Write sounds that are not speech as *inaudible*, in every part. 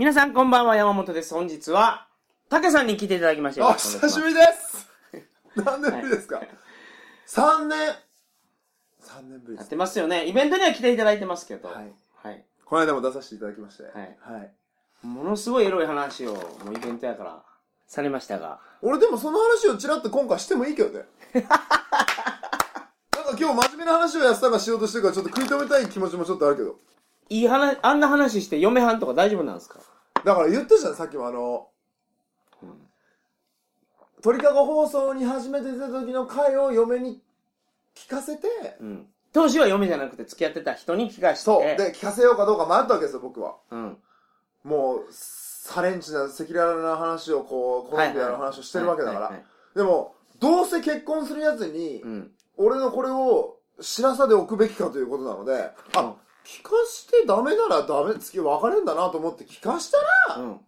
皆さんこんばんは、山本です。本日は、竹さんに来ていただきました。あ、久しぶりです何年ぶりですか、三 ?3 年 !3 年ぶりやっです。てますよね。イベントには来ていただいてますけど。はい。はい。この間も出させていただきまして。はいはい。ものすごいエロい話を、もうイベントやから、されましたが。俺でもその話をちらっと今回してもいいけどね。*laughs* なんか今日真面目な話を安田がしようとしてるからちょっと食い止めたい気持ちもちょっとあるけど。いい話、あんな話して嫁はんとか大丈夫なんですか？だから言ったじゃん、さっきもあの、鳥かご放送に初めて出た時の回を嫁に聞かせて、うん。当時は嫁じゃなくて付き合ってた人に聞かして。そう。で、聞かせようかどうか迷ったわけですよ、僕は。うん。もう、サレンチな、赤裸々な話をこう、コロンビアの話をしてるわけだからはいはいはい。でも、どうせ結婚するやつにう、ん。俺のこれを知らさでおくべきかということなので、うんあ、聞かしてダメならダメ、月別れんだなと思って聞かしたら、うん。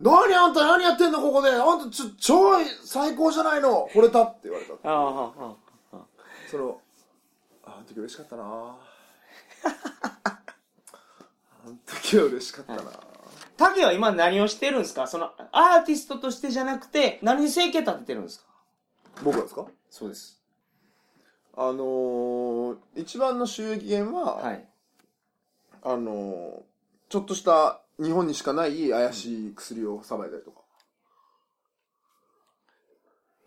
何あんた何やってんのここで？あんたちょ、超最高じゃないの惚れたって言われた。ああ、ああ。その、ああの時嬉しかったな *laughs* あの時は嬉しかったな、竹は今何をしてるんですか？その、アーティストとしてじゃなくて、何に生計立ててるんですか？僕はですか？そうです。あのー、一番の収益源は、はい。あのー、ちょっとした日本にしかない怪しい薬をさばいたりとか。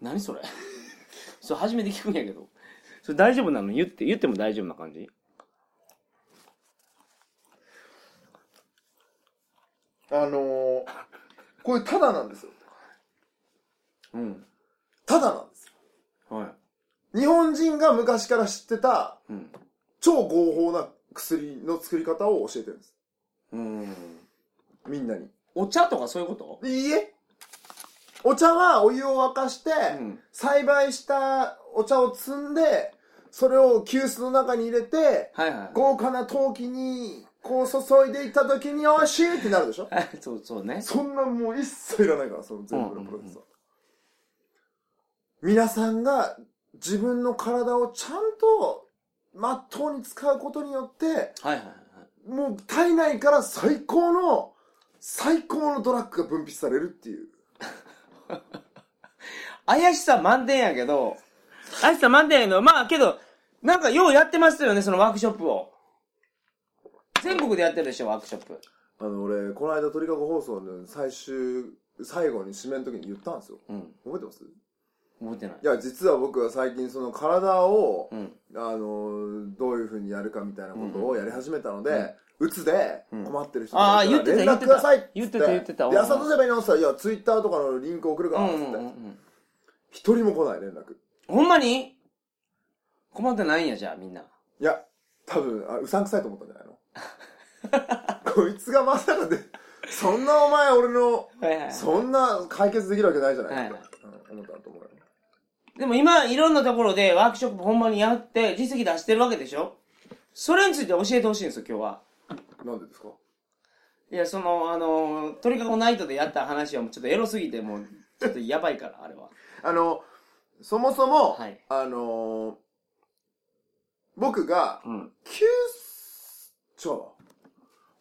何それ？*laughs* それ初めて聞くんやけど。それ大丈夫なの？言って、言っても大丈夫な感じ？あのー、これただなんですよ。うん。ただなんですよ。は日本人が昔から知ってたい。うん。超合法な薬の作り方を教えてるんです。うん。みんなに。お茶とかそういうこと？いいえ。お茶はお湯を沸かして、うん。栽培したお茶を摘んで、それを急須の中に入れて、はいはい。豪華な陶器にこう注いでいった時においしいってなるでしょ？はい、そうそうね。そんなもう一切いらないから、その全部のプロセスは。皆さんが自分の体をちゃんとまっとうに使うことによって、はいはいはい。もう体内から最高の、最高のドラッグが分泌されるっていう。*laughs* 怪しさ満点やけど、怪しさ満点やけど、まあけど、なんかようやってますよね、そのワークショップを。全国でやってるでしょ、ワークショップ。あの、俺、この間鳥かご放送の最終、最後に締めの時に言ったんですよ。うん。覚えてます？覚えてないい。や、実は僕は最近その体を、うん。あの、どういう風にやるかみたいなことをやり始めたので、うつでうん困ってる人あーがいたら連絡くださいっつって言ってた言ってたで、朝どうすればいいのって言ったら、いや、ツイッターとかのリンク送るから、つって。一人も来ない連絡。ほんまに？困ってないんや、じゃあ、みんな。いや、多分、あうさんくさいと思ったんじゃないの？*laughs* こいつがまさかで、そんなお前俺の、はいはい。そんな解決できるわけないじゃないですか。うん、思ったと思うよ。でも今、いろんなところでワークショップほんまにやって、実績出してるわけでしょ？それについて教えてほしいんですよ、今日は。なんでですか？いや、その、あの、鳥かごナイトでやった話はもうちょっとエロすぎて、もう、ちょっとやばいから、*laughs* あれは。あの、そもそも、はいあの僕が、うん。九違うわ。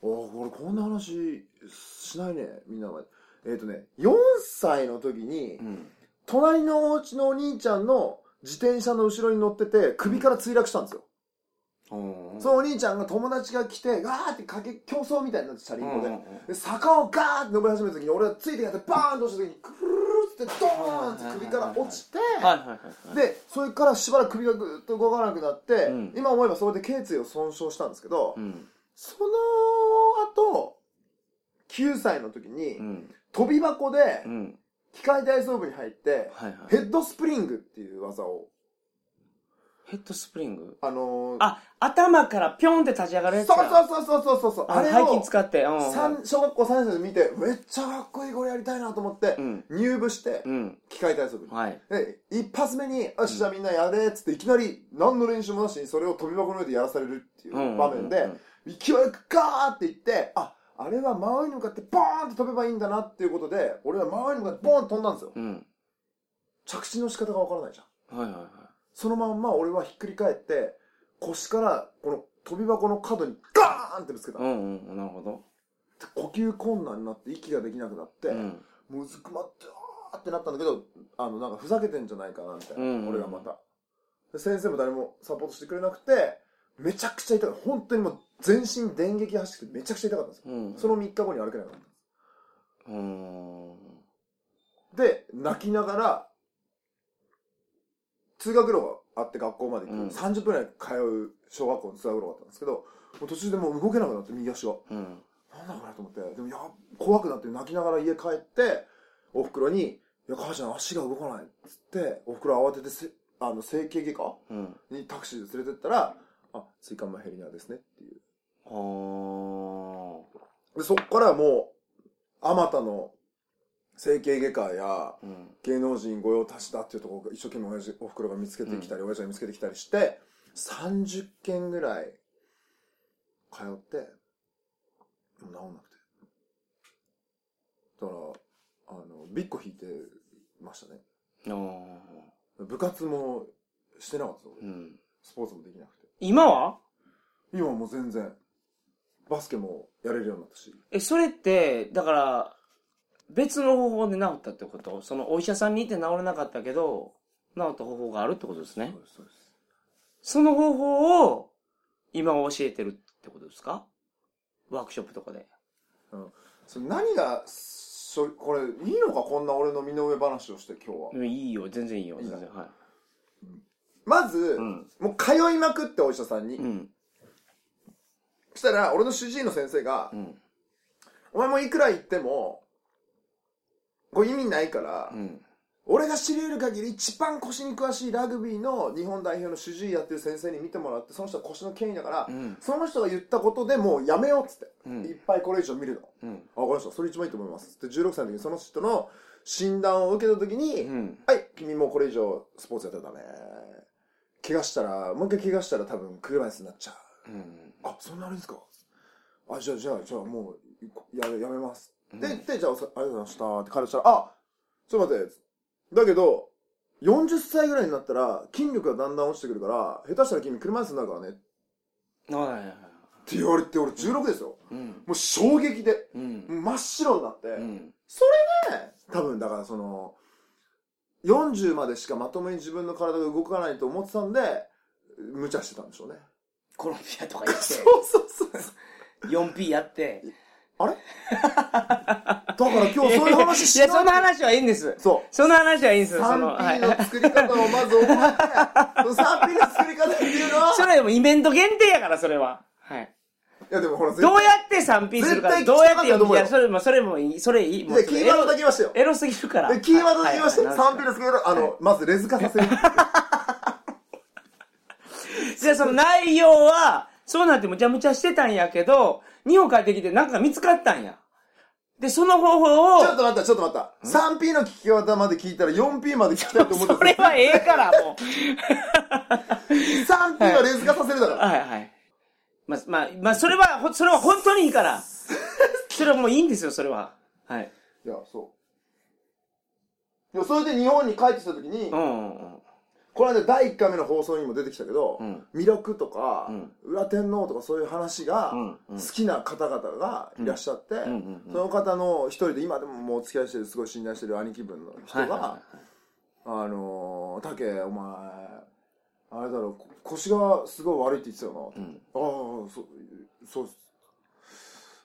おー俺こんな話しないね、みんなの前で。えっ、とね、4歳の時に、うん。隣のお家のお兄ちゃんの自転車の後ろに乗ってて、首から墜落したんですよ。うん。そのお兄ちゃんが友達が来て、ガーってかけ、競争みたいになってチャリンコで。うんうんうんで、坂をガーって登り始めた時に、俺はついてやってバーンと落ちた時に、クルルルってドーンって首から落ちて。で、それからしばらく首がぐーっと動かなくなって、うん今思えばそれで頸椎を損傷したんですけど、うん。その後、9歳の時に、うん。飛び箱でうん。機械体操部に入って、はいはい。ヘッドスプリングっていう技を、ヘッドスプリング？あのー、あ、頭からピョンって立ち上がるやつそうか。そうそうそうそうそう、ああれを背筋、使って。うん。三小学校3年生で見て、めっちゃかっこいいこれやりたいなと思ってう、ん。入部して、うん。機械体操部に。はい。で、一発目に、よし、じゃあみんなやれっつって、いきなり、何の練習もなしに、それを飛び箱の上でやらされるっていう場面で、勢いよくガーっていって、あ、あれは真上に向かってボーンって飛べばいいんだなっていうことで、俺は真上に向かってボーンと飛んだんですよ。うん。着地の仕方がわからないじゃん。はいはいはい。そのまんま俺はひっくり返って、腰から、この飛び箱の角にガーンってぶつけたの。うんうん、なるほど。で呼吸困難になって息ができなくなって、うん。もううずくまって、あーってなったんだけど、あの、なんかふざけてんじゃないかな、みたいな。うんうんうん俺がまた。で先生も誰もサポートしてくれなくて、めちゃくちゃ痛かった。本当にもう全身電撃走っててめちゃくちゃ痛かったんですよ。うん。その3日後に歩けなかったんです。うーん。で、泣きながら、通学路があって学校まで行く、うん30分ぐらい通う小学校の通学路があったんですけど、途中でもう動けなくなって右足が。うん。なんだこれと思って、でもいや、怖くなって泣きながら家帰って、お袋に、いや、母ちゃん足が動かないっつって、お袋慌ててせ、あの、整形外科うん。にタクシーで連れてったら、あ、椎間板ヘルニアですねっていう。はで、そっからもう、あまたの整形外科や。芸能人御用達だっていうところを一生懸命親父、お袋が見つけてきたり、親父が見つけてきたりして、30件ぐらい通って、でも治んなくて。だから、あの、ビッコ引いてましたね。ああ。部活もしてなかったです俺うん。スポーツもできなくて。今は？今はもう全然、バスケもやれるようになったし。え、それって、だから、別の方法で治ったってこと？そのお医者さんに行って治れなかったけど、治った方法があるってことですね？そう。です、そうです。その方法を今教えてるってことですか？ワークショップとかで。それ何が、そこれ、いいのか？こんな俺の身の上話をして今日は。うんいいよ、全然いいよ、いいな全然。はまず、い。うん。もう通いまくってお医者さんに。うん。そしたら、俺の主治医の先生がう、ん。お前もいくら言っても、これ意味ないから、うん。俺が知り得る限り一番腰に詳しいラグビーの日本代表の主治医やってる先生に見てもらって、その人は腰の権威だから、うん。その人が言ったことでもうやめようっつって、うんいっぱいこれ以上見るの。うん。あ、わかりました。それ一番いいと思います。で、16歳の時にその人の診断を受けた時に、うん。はい、君もうこれ以上スポーツやったらダメ。怪我したら、もう一回怪我したら多分車椅子になっちゃう。うん。あ、そんなあれですか？あ、じゃあ、じゃあ、じゃあもう、やめ、やめます。うんで、で、じゃあ、ありがとうございましたって彼したら、あ、ちょっと待って。だけど、40歳ぐらいになったら、筋力がだんだん落ちてくるから、下手したら君車椅子になるからね。ってはいはいはい。言われて、俺16ですよ。うん。もう衝撃で、うん。真っ白になって、うん。ね多分だからその、40までしかまともに自分の体が動かないと思ってたんで、無茶してたんでしょうね。コロンビアとか行っ *laughs* そうて、そうそう。4P やって。あれ？*laughs* だから今日そういう話しい？や、ないその話はいいんです。そう。その話はいいんですよ、その。は 3P い。の作り方をまず覚えて、その 3P の作り方っていうのは、*laughs* それでもイベント限定やから、それは。はい。いやでもほら、どうやって 3P するか、絶対どうやって聞きたかったと思うよいや、それも、それもいい、それいい。もうで、キーワードだけエ言いましたよロ。エロすぎるから。で、キーワードだけ言いましたよ。はい 3P の作り方、あの、まずレズ化させる。*laughs* じゃあその内容は、そうなってむちゃむちゃしてたんやけど、日本帰ってきてなんか見つかったんや。で、その方法をちょ、っと待った、ちょっと待った。3P の聞き方まで聞いたら 4P まで聞きたいと思ったんそですれはええから、もう。*laughs* 3P はレズ化させるだから。はいはい。まあ、まあ、まあ、それは、ほそれは本当にいいから。*laughs* それはもういいんですよ、それは。はい。いや、そう。でもそれで日本に帰ってきた時に、うんうんこの間第1回目の放送にも出てきたけど、うん魅力とか、うん裏天皇とかそういう話がうんうん好きな方々がいらっしゃって、うんうんうんその方の一人で今でももうお付き合いしてるすごい信頼してる兄貴分の人が、はいはいはあのー、竹お前あれだろこ腰がすごい悪いって言ってたよな、い。うん。ああそうそう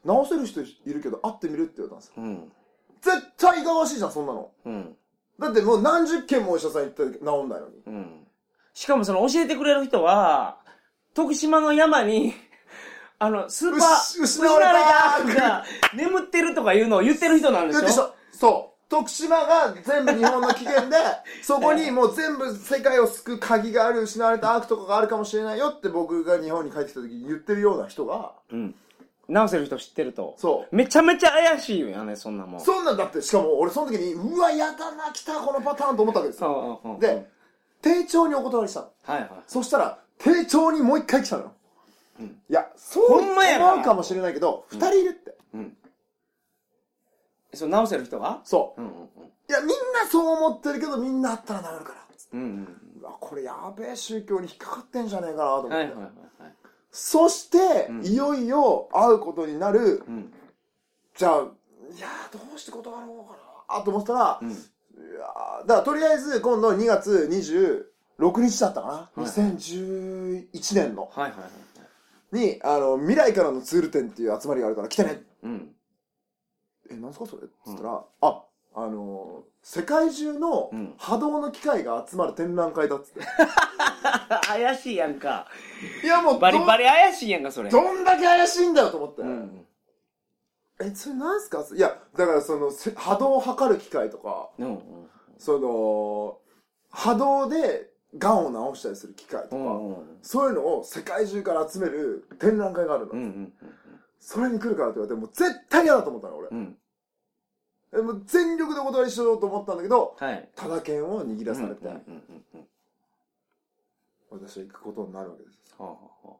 直せる人いるけど会ってみるって言われたんですようん。絶対いかがわしいじゃんそんなのうん。だってもう何十件もお医者さん行って治んないのにうん。しかもその教えてくれる人は、徳島の山に、*laughs* あの、スーパー、失失われた失わ *laughs* れたが眠ってるとかいうのを言ってる人なんでしょ？でしょそう徳島が全部日本の起源で *laughs* そこにもう全部世界を救う鍵がある失われたアークとかがあるかもしれないよって僕が日本に帰ってきた時に言ってるような人がうん。直せる人知ってると。そうめちゃめちゃ怪しいよね、そんなもん。そんなんだってしかも俺その時にうわやだな来たこのパターンと思ったわけですようんうんうん。で丁重にお断りしたのはいはい。そしたら丁重にもう一回来たのよ、うんいやそうほんまやな思うかもしれないけど二、人いるってうん。そう、直せる人がそううんうんいやみんなそう思ってるけどみんなあったら治るからうん。うんうわこれやべえ宗教に引っかかってんじゃねえかなと思って、うん。はいはいはいはい。そして、うんいよいよ会うことになる、うん。じゃあ、いやーどうして断ろうかなと思ったら、うん。いやーだからとりあえず今度2月26日だったかな、はい2011年のはいはいはい。にあの未来からのツール展っていう集まりがあるから来てねうん。えなんすか？それっつったら、ああのー世界中のうん波動の機械が集まる展覧会だっつって、*laughs* 怪しいやんか。いやもうどバリバリ怪しいやんか、それ。どんだけ怪しいんだよと思って、うん。えそれなんすか？いやだからそのせ波動を測る機械とかうん。うん。その波動でがんを治したりする機械とか、うん。そういうのを世界中から集める展覧会があるの。うん。うん。それに来るからって言われて、もう絶対嫌だと思ったの、俺う。ん。えもう全力でお断りしようと思ったんだけど、はい。ただ券を握らされて、うんうんうんうん私は行くことになるわけです。はあはあはあ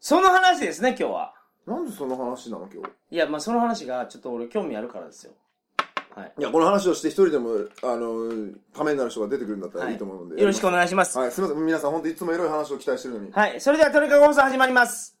その話ですね、今日は。なんでその話なの、今日？いや、まあその話がちょっと俺興味あるからですよ。はい。いや、この話をして一人でも、あの、ためになる人が出てくるんだったらいいと思うので。よろしくお願いします。はい、すみません。皆さん、本当いつもエロい話を期待してるのに。はい。それではトリカゴ放送始まります。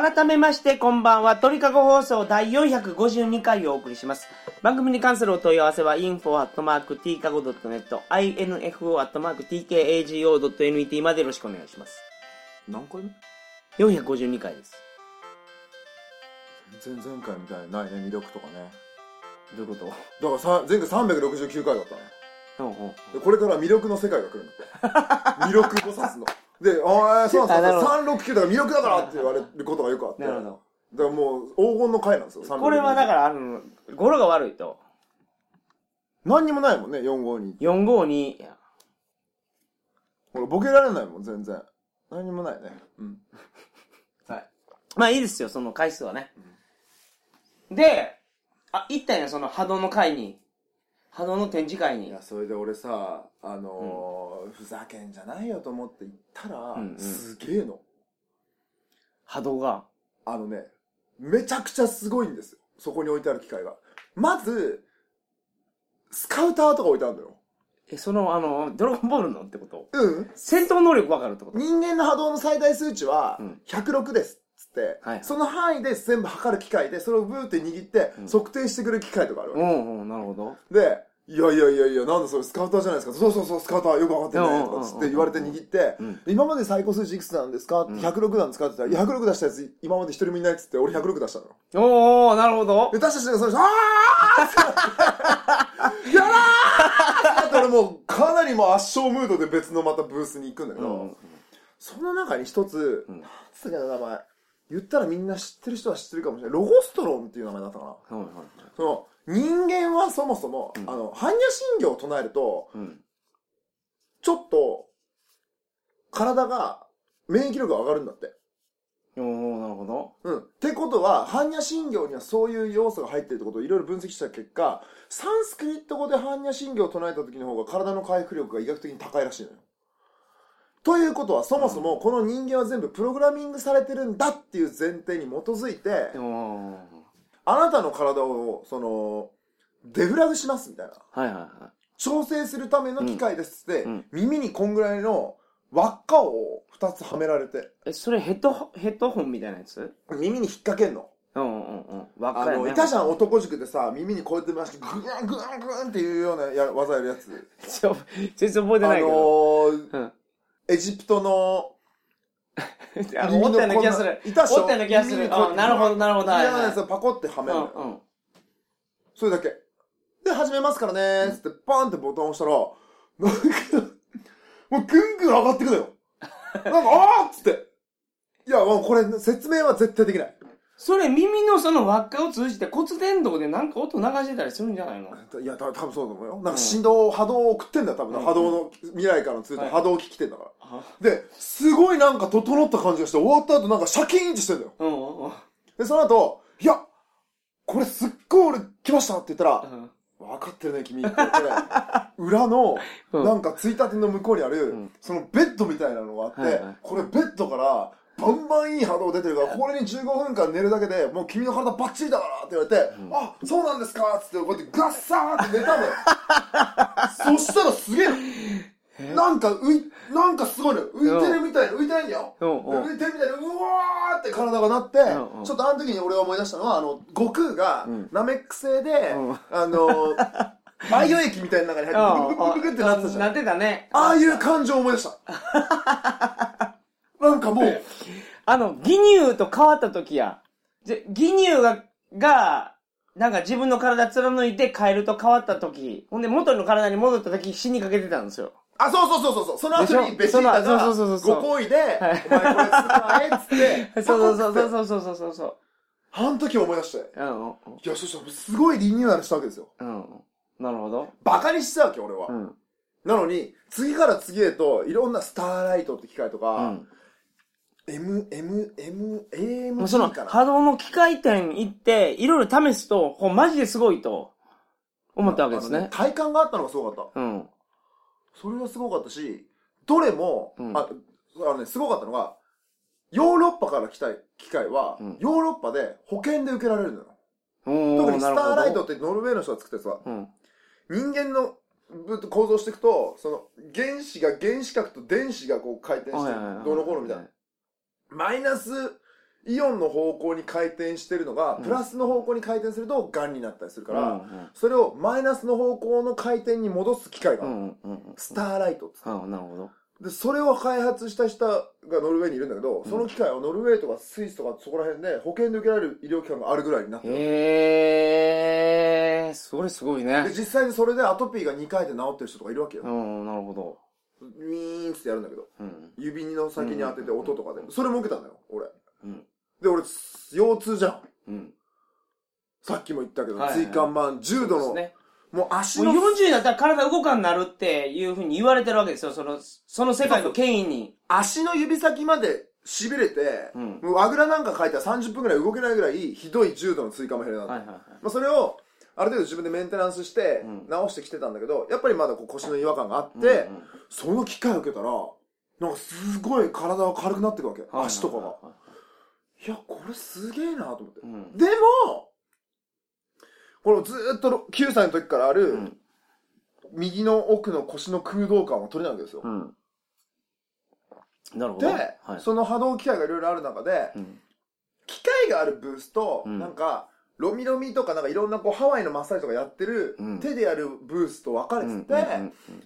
改めまして、こんばんは。鳥かご放送第452回をお送りします。番組に関するお問い合わせは、info.tkago.net、info.tkago.net までよろしくお願いします。何回目？452回です。全然前回みたいにないね、魅力とかね。どういうこと？だからさ、前回369回だったね。うんうん。でこれから魅力の世界が来るんだって。魅力菩薩の。で、ああ、そうあなんほですよ。369だから魅力だからって言われることがよくあって。なるほど。だからもう、黄金の回なんですよ、369これはだから、あの、語呂が悪いと。何にもないもんね、452。452、いやほら、ボケられないもん、全然。何にもないね。うん。*laughs* はい。まあいいですよ、その回数はね。で、あ、行ったんや、その波動の会に。波動の展示会にいや、。それで俺さ、あのーふざけんじゃないよと思って行ったら、うんうんすげえの。波動が。あのね、めちゃくちゃすごいんですよ。そこに置いてある機械が。まず、スカウターとか置いてあるのよ。え、その、あの、ドラゴンボールのってこと？うん。戦闘能力わかるってこと？人間の波動の最大数値はうん106です。つって、はいその範囲で全部測る機械で、それをブーって握って、うん測定してくれる機械とかあるわけ。うんうん、なるほど。で、いやいやいやいや、なんだそれスカウターじゃないですか。そうそうそう、スカウターよくわかってるね。とかつって言われて握って、うん今まで最高数値いくつなんですか？ってうん106なんですか？って言ったら、いや106出したやつ今まで一人もいないっつって、俺106出したのよ。おー、なるほどで、。出した人がそれ、あー *laughs* やらーって俺もうかなりもう圧勝ムードで別のまたブースに行くんだけど、うん。その中に一つ、うんなんつったっけな名前。言ったらみんな知ってる人は知ってるかもしれない。ロゴストロンっていう名前だったかな。はいはいはい。その、人般はそもそも、うんあの、般若心経を唱えると、うん。ちょっと、体が、免疫力が上がるんだって。おー、なるほど。うん。ってことは、般若心経にはそういう要素が入ってるってことをいろいろ分析した結果、サンスクリット語で般若心経を唱えた時の方が体の回復力が医学的に高いらしいのよ。ということは、そもそもこの人間は全部プログラミングされてるんだっていう前提に基づいて、おー。あなたの体を、その、デフラグしますみたいな。はいはいは調整するための機械ですって、うんうん耳にこんぐらいの輪っかを2つはめられて、い。え、それヘッドホ、ヘッドホンみたいなやつ？耳に引っ掛けんの。うんうんうん。わあの、いたじゃん、男塾でさ、耳にこうやって回して、グワングワングワンっていうようなや技やるやつ。*laughs* ちょ、全然覚えてあないけど。のー、うん。エジプトの、あ、*laughs* 思ったような気がする。いたっしょ？思ったような気がする。あ、なるほど、なるほど。はい嫌なはいやつをパコってはめる。うんうん。それだけ。で、始めますからねつって、パーンってボタンを押したら、なんか、もうぐんぐん上がってくのよ。なんか、あーっつって。いや、もうこれ、説明は絶対できない。それ耳のその輪っかを通じて骨伝導でなんか音流してたりするんじゃないの？いや、た多分そうだと思うよ。なんか振動、波動を送ってんだよ、多分、うん波動の、未来からの通じてはい。波動機来てんだから。あ。で、すごいなんか整った感じがして、終わった後なんかシャキーンってしてんだよ。うんうんうん。で、その後、いや、これすっごい俺来ましたって言ったら、分かってるね、君って言って、*laughs* 裏の、うん。なんか、ついたての向こうにある、うん。そのベッドみたいなのがあって、はいはい。これベッドから、バンバンいい波動出てるから、これに15分間寝るだけで、もう君の体バッチリだからって言われて、うんあ、そうなんですかっつって、こうやってガッサーって寝たのよ。*laughs* そしたらすげえなんか浮い、なんかすごいのよ。浮いてるみたいな、浮いてないんだよ。浮いてるみたいな、うわーって体がなって、ちょっとあの時に俺が思い出したのは、あの、悟空がうん、ナメック星で、うんあの、*laughs* バイオ液みたいな中に入って、ブクブクブクってなってたじゃ。なんってたね。ああいう感情を思い出した。*laughs* なんかもう、あの、義乳と変わった時や。で義乳が、が、なんか自分の体貫いてカエルと変わった時、ほんで元の体に戻った時死にかけてたんですよ。あ、そうそうそうそうそう、その後にベジータがそのそうそうそうそうご好意で、おはい前これするわえっつって、*laughs* そうそうそうそうそうそうそうそう。あの時思い出して。うんうんいや、そしたらすごいリニューアルしたわけですよ。うん。うん。なるほど。バカにしてたわけ、俺は。うん。なのに、次から次へと、いろんなスターライトって機械とうか、ん。M、M、M、もうその AMG かな。波動の機械店行って、いろいろ試すと、ほんマジですごいと思ったわけですあのね。体感があったのがすごかった。うん。それがすごかったし、どれも、うんあ、あのね、すごかったのが、ヨーロッパから来た機械は、うんヨーロッパで保険で受けられるのよ。お特にスターライトっってノルウェーの人が作ったやつは、うん。人間のぶ構造していくと、その原子が原子核と電子がこう回転して、どうのこうのみたいな。マイナスイオンの方向に回転してるのが、うんプラスの方向に回転すると、癌になったりするから、うんそれをマイナスの方向の回転に戻す機械がある、うん。うん。うん。スターライトっつってうん。なるほど。で、それを開発した人がノルウェーにいるんだけど、その機械はノルウェーとかスイスとかそこら辺で保険で受けられる医療機関があるぐらいになってる。へえー、それすごいで、ね。実際にそれでアトピーが2回で治ってる人とかいるわけよ。うん、なるほど。ウィーンってやるんだけど、うん。指の先に当てて音とかで。それも受けたんだよ、俺。うん。で、俺、腰痛じゃん。うん。さっきも言ったけど、はいはい椎間板、重度の、ね。もう足もうの、40になったら体動かんなるっていうふうに言われてるわけですよ。その、その世界の権威に。足の指先まで痺れて、うんもうあぐらなんか書いたら30分くらい動けないぐらいひどい重度の椎間板ヘルなんだはいはいはい。まあ、それをある程度自分でメンテナンスしてうん直してきてたんだけど、やっぱりまだこう腰の違和感があって、うんうんその機械を受けたらなんかすごい体が軽くなっていくわけ、はいはいはい足とかがいやこれすげえなと思って、うん。でもこのずーっと9歳の時からある、うん。右の奥の腰の空洞感は取れないわけですよ、うん。なるほど。で、はい。その波動機械がいろいろある中で、うん。機械があるブースと、うんなんか、ロミロミとかなんかいろんなこうハワイのマッサージとかやってる、うん手でやるブースと分かれてて、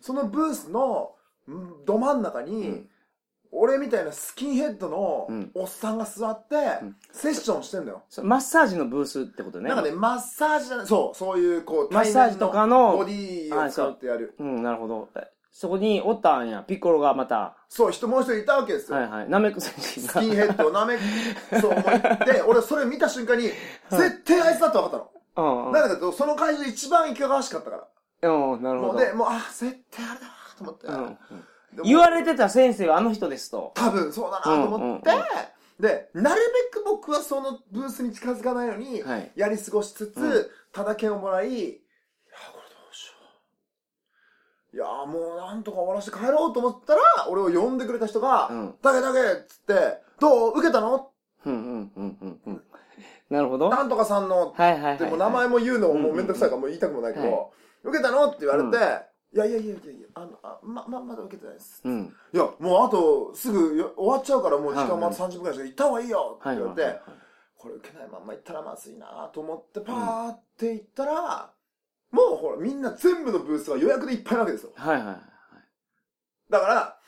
そのブースのんど真ん中に、うん俺みたいなスキンヘッドのうんおっさんが座って、んセッションしてんだよ。マッサージのブースってことね。なんかね、マッサージじゃない、そう、そういうこう、マッサージとかのボディを使ってやる。うん、なるほど。えそこにおったんや、ピッコロがまた。そう、人もう一人いたわけですよ。はいはい。ナメク星人が。スキンヘッドをなめ、*laughs* そう思って、俺それ見た瞬間に、絶対あいつだって分かったの。うんうん。なんだけど、その会場で一番いかがわしかったから。うん、なるほど。もうで、もう、あ、絶対あれだなと思って。うん言われてた先生はあの人ですと。多分そうだなと思って、うんうんで、なるべく僕はそのブースに近づかないように、はい。やり過ごしつつ、うんただ券をもらい、いや、これどうしよう。いや、もうなんとか終わらせて帰ろうと思ったら、俺を呼んでくれた人が、うん。だけだけっつって、どう受けたの？うんうんうんうんうん。なるほど。はなんとかさんの、いはいはい。でも名前も言うのもうめんどくさいからもう言いたくもないけど、は受けたの？って言われて、うんいやいやいやいやいや、あの、あま、ま、まだ受けてないです。うん。いや、もうあとすぐよ終わっちゃうからもう時間まだはい30分くらいしか行った方がいいよってはい言われて、はいはい。これ受けないまんま行ったらまずいなと思ってパーって行ったら、もうほらみんな全部のブースは予約でいっぱいなわけですよ。はいはいはい。だから、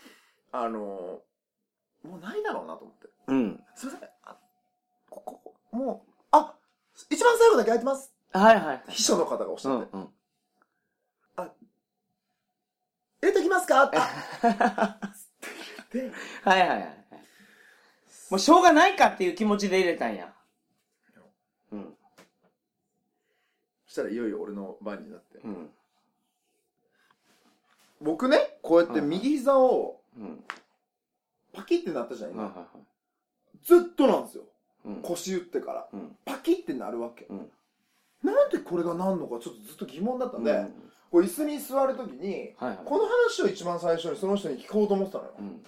あのーもうないだろうなと思って。うん。すいません。あここ、もう、あ一番最後だけ空いてます。はいはいはい。秘書の方がおっしゃって。うんうん。入れてきますか？*laughs* あで、はいはいはい。もうしょうがないかっていう気持ちで入れたんや。うん。そしたらいよいよ俺の番になって。うん。僕ね、こうやって右膝をうん。パキってなったじゃん、いはいはい。ずっとなんですよ。うん。腰打ってから。うん。パキってなるわけ。うん。なんでこれがなんのかちょっとずっと疑問だったんで、うんこう椅子に座るときに、はいはい。この話を一番最初にその人に聞こうと思ってたのよ。うん。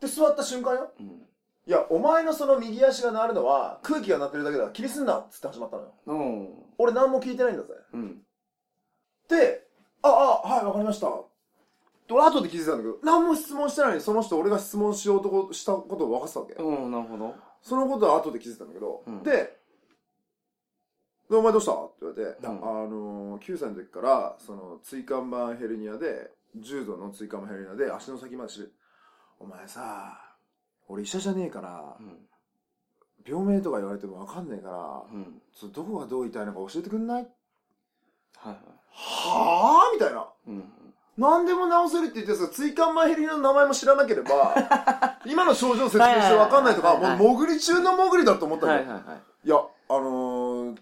で、座った瞬間よ。うん。いや、お前のその右足が鳴るのは空気が鳴ってるだけだ。気にすんなっつって始まったのよ。うん。俺何も聞いてないんだぜ。うん。で、あ、あ、はい、わかりました。で俺後で気づいたんだけど、何も質問してないのにその人俺が質問しようとこしたことを分かってたわけ。うん、なるほど。そのことは後で気づいたんだけど、うんで、で、お前どうした？って言われて、うんあのー、9歳の時から、その、椎間板ヘルニアで、重度の椎間板ヘルニアで足の先までしお前さ、俺医者じゃねえからう、ん。病名とか言われてもわかんねえから、うん。どこがどう痛いのか教えてくんない？はいはい。はぁみたいな。うん。何でも治せるって言ってさ、椎間板ヘルニアの名前も知らなければ、*laughs* 今の症状説明してわかんないとか、もう潜り中の潜りだと思ったんだよ。はいはいはい。いや、あのー、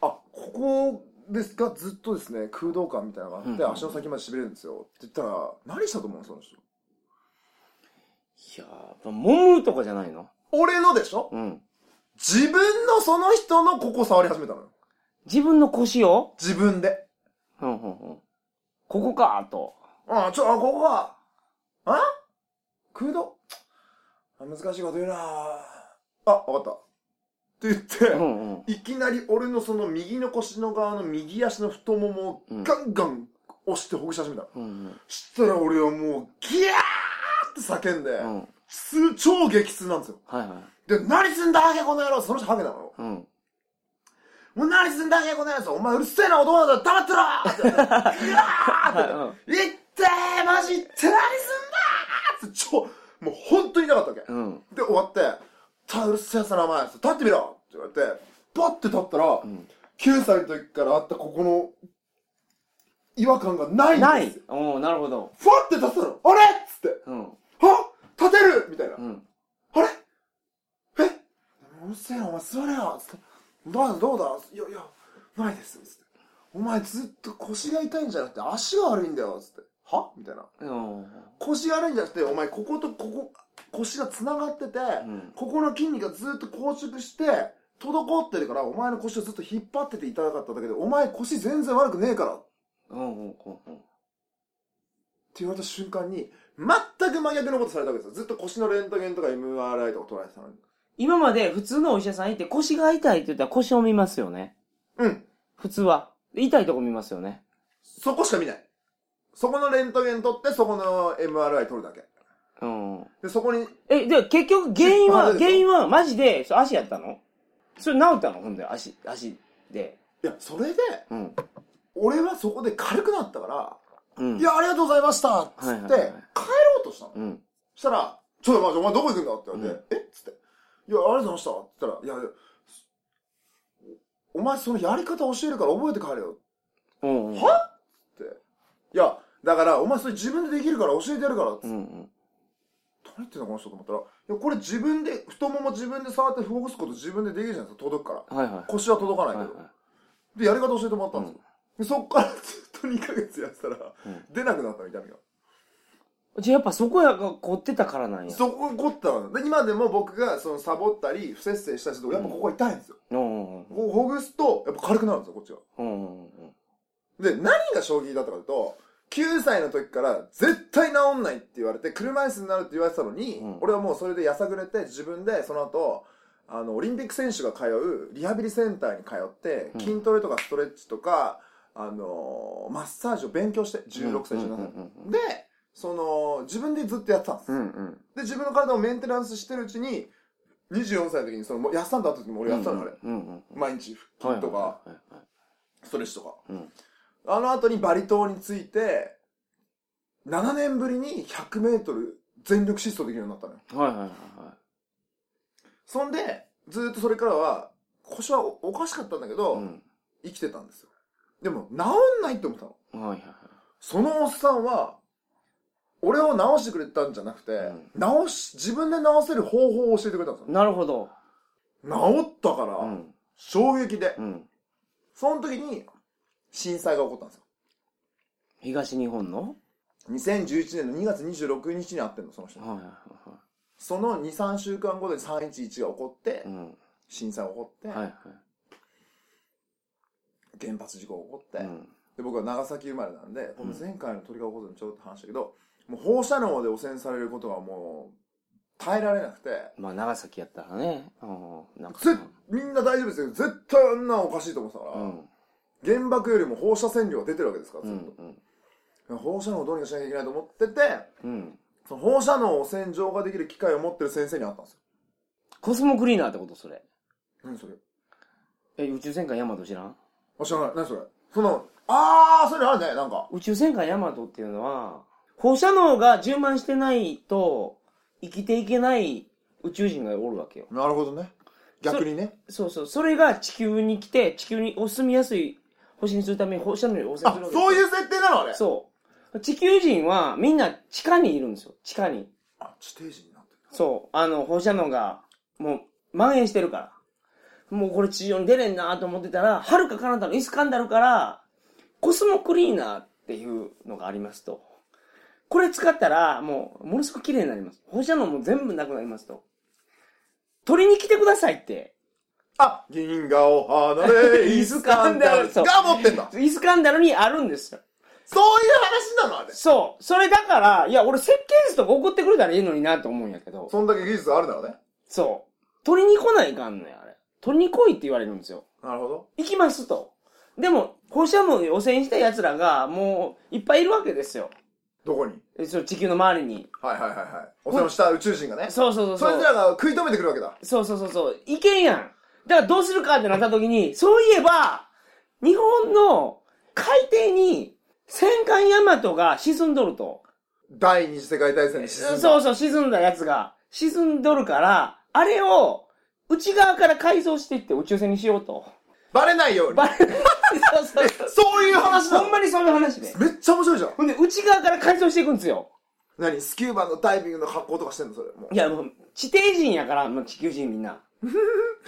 あ、ここですがずっとですね、空洞感みたいなのがあって、うん足の先まで痺れるんですよ。って言ったら、何したと思うのその人？いやー、揉むとかじゃないの？俺のでしょ？うん。自分のその人のここ触り始めたのよ。自分の腰を？自分で。うんうんうん。ここかと。あ、ちょ、あ、ここか。あ？空洞？あ難しいこと言うなあ、わかった。って言って、うんうん。いきなり俺のその右の腰の側の右足の太ももをガンガン押してほぐし始めたの。うんうん。したら俺はもうギャーって叫んで、うん。す超激痛なんですよ。はいはい。で、何すんだハゲこの野郎その人ハゲなのよ。うん。もう何すんだハゲこの野郎お前うるせえな男なんだ黙ってろって言って、ギャーってはい言ってーマジって何すんだーって超、もう本当に痛かったわけ。うん。で、終わって、たうるせえやつだなお前立ってみろって言われて、パッて立ったら、うん。9歳の時からあったここの違和感がないんですよ。ないおーなるほど。ふわって立ったの。あれっつって。うん。は立てるみたいな。うん。あれ？え？うるせえな、お前座れよつって。どうだ、どうだ？いや、いや、ないです。つって。お前ずっと腰が痛いんじゃなくて足が悪いんだよ。つって。は？みたいな。うん。腰が悪いんじゃなくて、お前こことここ、腰が繋がってて、うん。ここの筋肉がずっと硬直して、滞ってるから、お前の腰をずっと引っ張ってて痛かっただけで、お前腰全然悪くねえから。ってうん。うん。うん。言われた瞬間に、全く真逆のことされたわけですよ。ずっと腰のレントゲンとか MRI とか捉えてたのに。今まで普通のお医者さん行って腰が痛いって言ったら腰を見ますよね。うん。普通は。で痛いとこ見ますよね。そこしか見ない。そこのレントゲン取って、そこの MRI 取るだけ。うん。で、そこに、え、で、結局原因は、原因はマジで、そ足やったの？それ治ったの？ほんで、足、足で。いや、それで、うん。俺はそこで軽くなったから、うん。いや、ありがとうございましたっつって、はいはいはい帰ろうとしたの。うん。そしたら、ちょっと待って、お前どこ行くんだって言われて、うんえ？っつって。いや、ありがとうございましたって言ったら、いやいや、お前そのやり方教えるから覚えて帰れようん。うん。は？って。いや、だから、お前それ自分でできるから教えてやるからっつって。うんうん。何言ってんのこの人と思ったら、いや、これ自分で、太もも自分で触ってほぐすこと自分でできるじゃないですか、届くから。はいはい。腰は届かないけど。はいはで、やり方教えてもらったんですよ。でそっからずっと2ヶ月やってたら、うん出なくなった痛みが。い。じゃあやっぱそこやが凝ってたからなんや。そこ凝ったの。で、今でも僕がそのサボったり、不節制したりすると、やっぱここ痛いんですよ。ほぐすと、やっぱ軽くなるんですよ、こっちが。うんうんうん。で、何が衝撃だったかというと、9歳の時から絶対治んないって言われて、車椅子になるって言われてたのに、うん俺はもうそれでやさぐれて、自分でその後、あの、オリンピック選手が通うリハビリセンターに通って、うん筋トレとかストレッチとか、あのマッサージを勉強して、16歳、17歳。で、その、自分でずっとやってたんです。うんうん。で、自分の体をメンテナンスしてるうちに、24歳の時に、その、もうやっさんと会った時も俺やってたの、あれ。毎日、腹筋とか、ストレッチとか。うんあの後にバリ島に着いて、7年ぶりに100メートル全力疾走できるようになったのよ。はいはいはいはい。そんで、ずーっとそれからは、腰はおおかしかったんだけど、うん。生きてたんですよ。でも、治んないって思ったの。はいはいはい。そのおっさんは、俺を治してくれたんじゃなくて、治し、自分で治せる方法を教えてくれたんですよ。なるほど。治ったから、うん。衝撃で。うん。その時に、震災が起こったんですよ。東日本の？2011年の2月26日に会ってんの、その人に。はいはいはその2、3週間後で311が起こってい。う、ん。震災が起こって、はいはい。原発事故が起こって、うん。で僕は長崎生まれなんで、この前回の鳥が起こったのちょっと話したけど、もう放射能で汚染されることがもう、耐えられなくて、まあ、長崎やったらね。うん。なんか。ぜみんな大丈夫ですよ。絶対あんなおかしいと思ってたから、うん。原爆よりも放射線量が出てるわけですから、うずっと。ん。放射能をどうにかしなきゃいけないと思ってて、うん。その放射能を洗浄ができる機械を持ってる先生に会ったんですよ。コスモクリーナーってことそれ。何それ？え、宇宙戦艦ヤマト知らん？あ、知らない。何それ？その、あー、そういうのあるね、なんか。宇宙戦艦ヤマトっていうのは、放射能が充満してないと生きていけない宇宙人がおるわけよ。なるほどね。逆にね。そうそう。それが地球に来て、地球にお住みやすい星にするために放射能に汚染するあわけ、そういう設定なのあれ。そう。地球人はみんな地下にいるんですよ。地下に。あ、地底人になってる。そう。あの、放射能がもう蔓延してるから。もうこれ地上に出れんなと思ってたら、遥か彼方のイスカンダルから、コスモクリーナーっていうのがありますと。これ使ったら、もう、ものすごく綺麗になります。放射能も全部なくなりますと。取りに来てくださいって。あ、銀河を離れ、イスカンダルが *laughs* 持ってんだ。イスカンダルにあるんですよ。そういう話なのあれ。そう。それだから、いや、俺設計図とか送ってくれたらいいのになと思うんやけど。そんだけ技術があるならね。そう。取りに来ないかんのよ、あれ。取りに来いって言われるんですよ。なるほど。行きますと。でも、放射能で汚染した奴らが、もう、いっぱいいるわけですよ。どこに？えその地球の周りに。はいはいはいはい。汚染をした宇宙人がね。そうそうそうそ。そういつらが食い止めてくるわけだ。そうそうそうそう。いけんやん。だからどうするかってなった時に、そういえば、日本の海底に戦艦ヤマトが沈んどると。第二次世界大戦に沈んだ。そうそう、沈んだやつが沈んどるから、あれを内側から改造していって宇宙船にしようと。バレないように。バレそうそうそう。そういう話なのほんまにそういう話で。めっちゃ面白いじゃん。ほんで、内側から改造していくんですよ。何？スキューバのダイビングの格好とかしてんの？それ。もういや、もう、地底人やから、もう地球人みんな。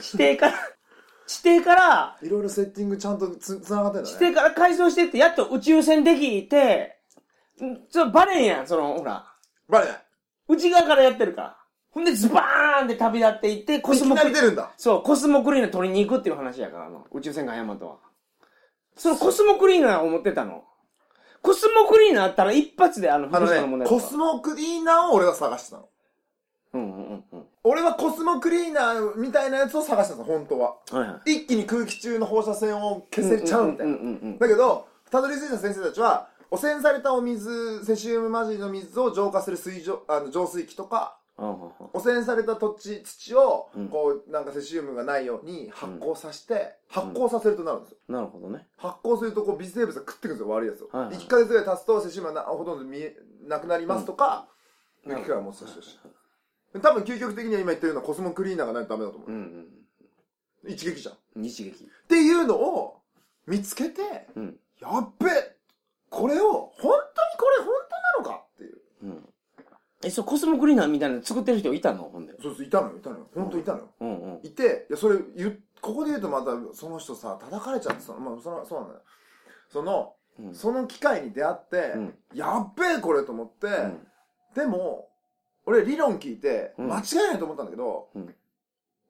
地底から、*laughs* 地底から、いろいろセッティングちゃんとつ、つながってんだ地ね。底から改造してって、やっと宇宙船できて、んちょっとバレんやん、その、ほら。バレない。内側からやってるから。ほんで、ズバーンって旅立っていって、コスモクリなり出るんだ。そう、コスモクリーナー取りに行くっていう話やから、あの、宇宙船艦ヤマトは。そのコスモクリーナーを持ってたの。コスモクリーナーあったら一発であの、あのね、コスモクリーナーを俺が探してたの。うんうんうんうん。俺はコスモクリーナーみたいなやつを探してたの、本当は。はいはい。一気に空気中の放射線を消せちゃうみたいな。うんうんうんだけど、たどり着いた先生たちは、汚染されたお水、セシウム混じりの水を浄化する水浄、あの、浄水器とか、汚染された土地、土をうん、こう、なんかセシウムがないように発酵させて、発酵させるとなるんですよ。なるほどね。発酵すると、こう、微生物が食ってくるんですよ、悪いやつを。はいはい1ヶ月ぐらい経つと、セシウムはなほとんど見え、なくなりますとか、うん機持つとし。多分、究極的には今言ってるようなコスモクリーナーがないとダメだと思う。うんうん一撃じゃん。っうん。日劇。ていうのを見つけて、うん。やっべこれを、本当にこれ本当なのかっていう。うん。え、そう、コスモクリーナーみたいなの作ってる人いたの？ほんで。そうそう、いたのよ、いたのよ。本当いたのよ。うんうん。いて、いや、それ言う、ここで言うとまた、その人さ、叩かれちゃって、その、まあ、その、そうなんだよ。その、うんその機会に出会って、うんやっべえこれと思って、うんでも、俺理論聞いて、うん間違いないと思ったんだけど、うん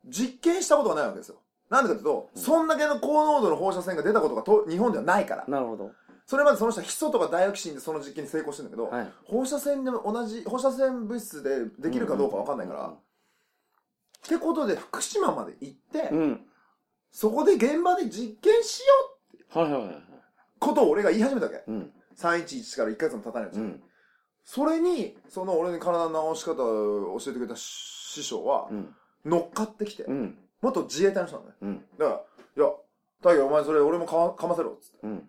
実験したことがないわけですよ。なんでかというと、うんそんだけの高濃度の放射線が出たことがと日本ではないから。なるほど。それまでその人はヒ素とかダイオキシンでその実験に成功してるんだけど、はい。放射線でも同じ、放射線物質でできるかどうかわかんないから、ってことで福島まで行って、うん。うん。そこで現場で実験しようはいはいはいはい。ことを俺が言い始めたわけ。うん。311から1ヶ月も経たないうちに。うん。それに、その俺に体の治し方を教えてくれた師匠はう、ん。乗っかってきて、うん。元自衛隊の人なのね。うん。だから、いや、大河お前それ俺もかまかませろ、つって。うん。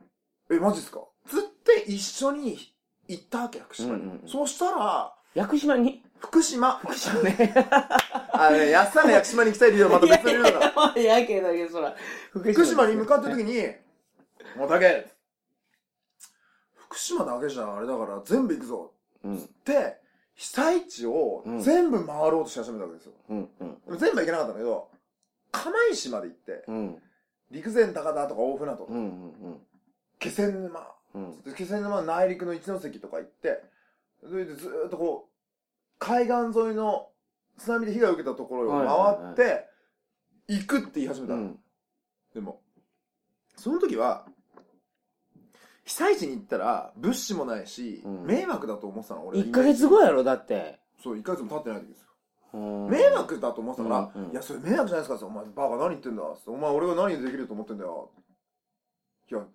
え、マジっすか？つって一緒に行ったわけ、福島に。うんうんうんそうしたら、屋久島に？福島、福島ね。*laughs* あのね、安さんが屋久島に行きたい理由はまた別の理由だから。いやけどだけど、そら。福福島に向かった時に、もうだけ、福島だけじゃあれだから全部行くぞうん。って、被災地をうん全部回ろうとし始めたわけですよ。うん。うん。でも全部は行けなかったんだけど、釜石まで行って、うん。陸前高田とか大船渡、うん。うん。気仙沼、気仙沼の内陸の一ノ関とか行って、それでずーっとこう、海岸沿いの津波で被害を受けたところを回って、行くって言い始めたの。うん。でも、その時は、被災地に行ったら物資もないし、うん迷惑だと思ってたの、俺。1ヶ月後やろ、だって。そう、1ヶ月も経ってない時ですよ。うん迷惑だと思ってたから、うんうんいや、それ迷惑じゃないですかお前、バカ何言ってんだお前、俺が何でできると思ってんだよ。いや、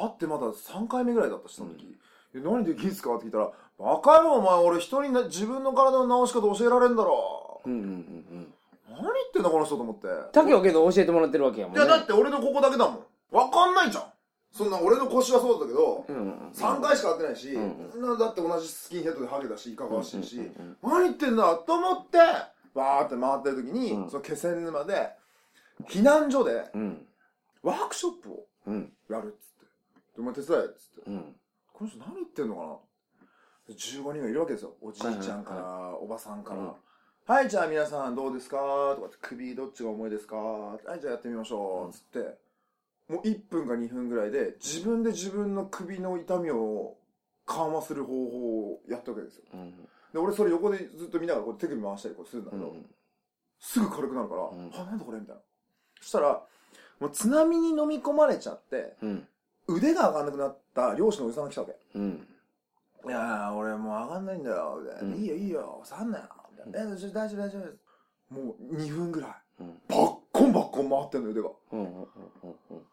会ってまだ3回目ぐらいだったし、その時。いや何できんすかって聞いたら、バカ野郎、お前、俺人にな自分の体の直し方教えられんだろ。うんうんうんうん。何言ってんだ、この人と思って。竹はけど教えてもらってるわけやもんね。いや、だって俺のここだけだもん。わかんないじゃん。そんな、俺の腰はそうだけど、うんうんうん、3回しか会ってないし、うんなだって同じスキンヘッドでハゲだし、いかがわしいし、うんうんうん何言ってんだと思って、バーって回ってる時に、うんその気仙沼で、避難所でうん。ワークショップをうん。やるっつって。でお前手伝えっつって。うん。この人何言ってんのかな ?15 人がいるわけですよ。おじいちゃんから、はいおばさんから。うんはい、じゃあ皆さんどうですか？とかって、首どっちが重いですか？はい、じゃあやってみましょう。つって、もう1分か2分ぐらいで、自分で自分の首の痛みを緩和する方法をやったわけですよ。うん。で、俺それ横でずっと見ながらこう手首回したりこうするんだけど、うん。すぐ軽くなるから、んあ、なんだこれ？みたいな。そしたら、もう津波に飲み込まれちゃって、うん。腕が上がんなくなった漁師のおじさんが来たわけ。うん。いやー、俺もう上がんないんだよ、みたいな。うんいいよ、いいよ、下がんなよ、みたいな。え、大丈夫、大丈夫、です。もう2分ぐらい。うん。バッコンバッコン回ってんの、腕が。いうん。うん。うん。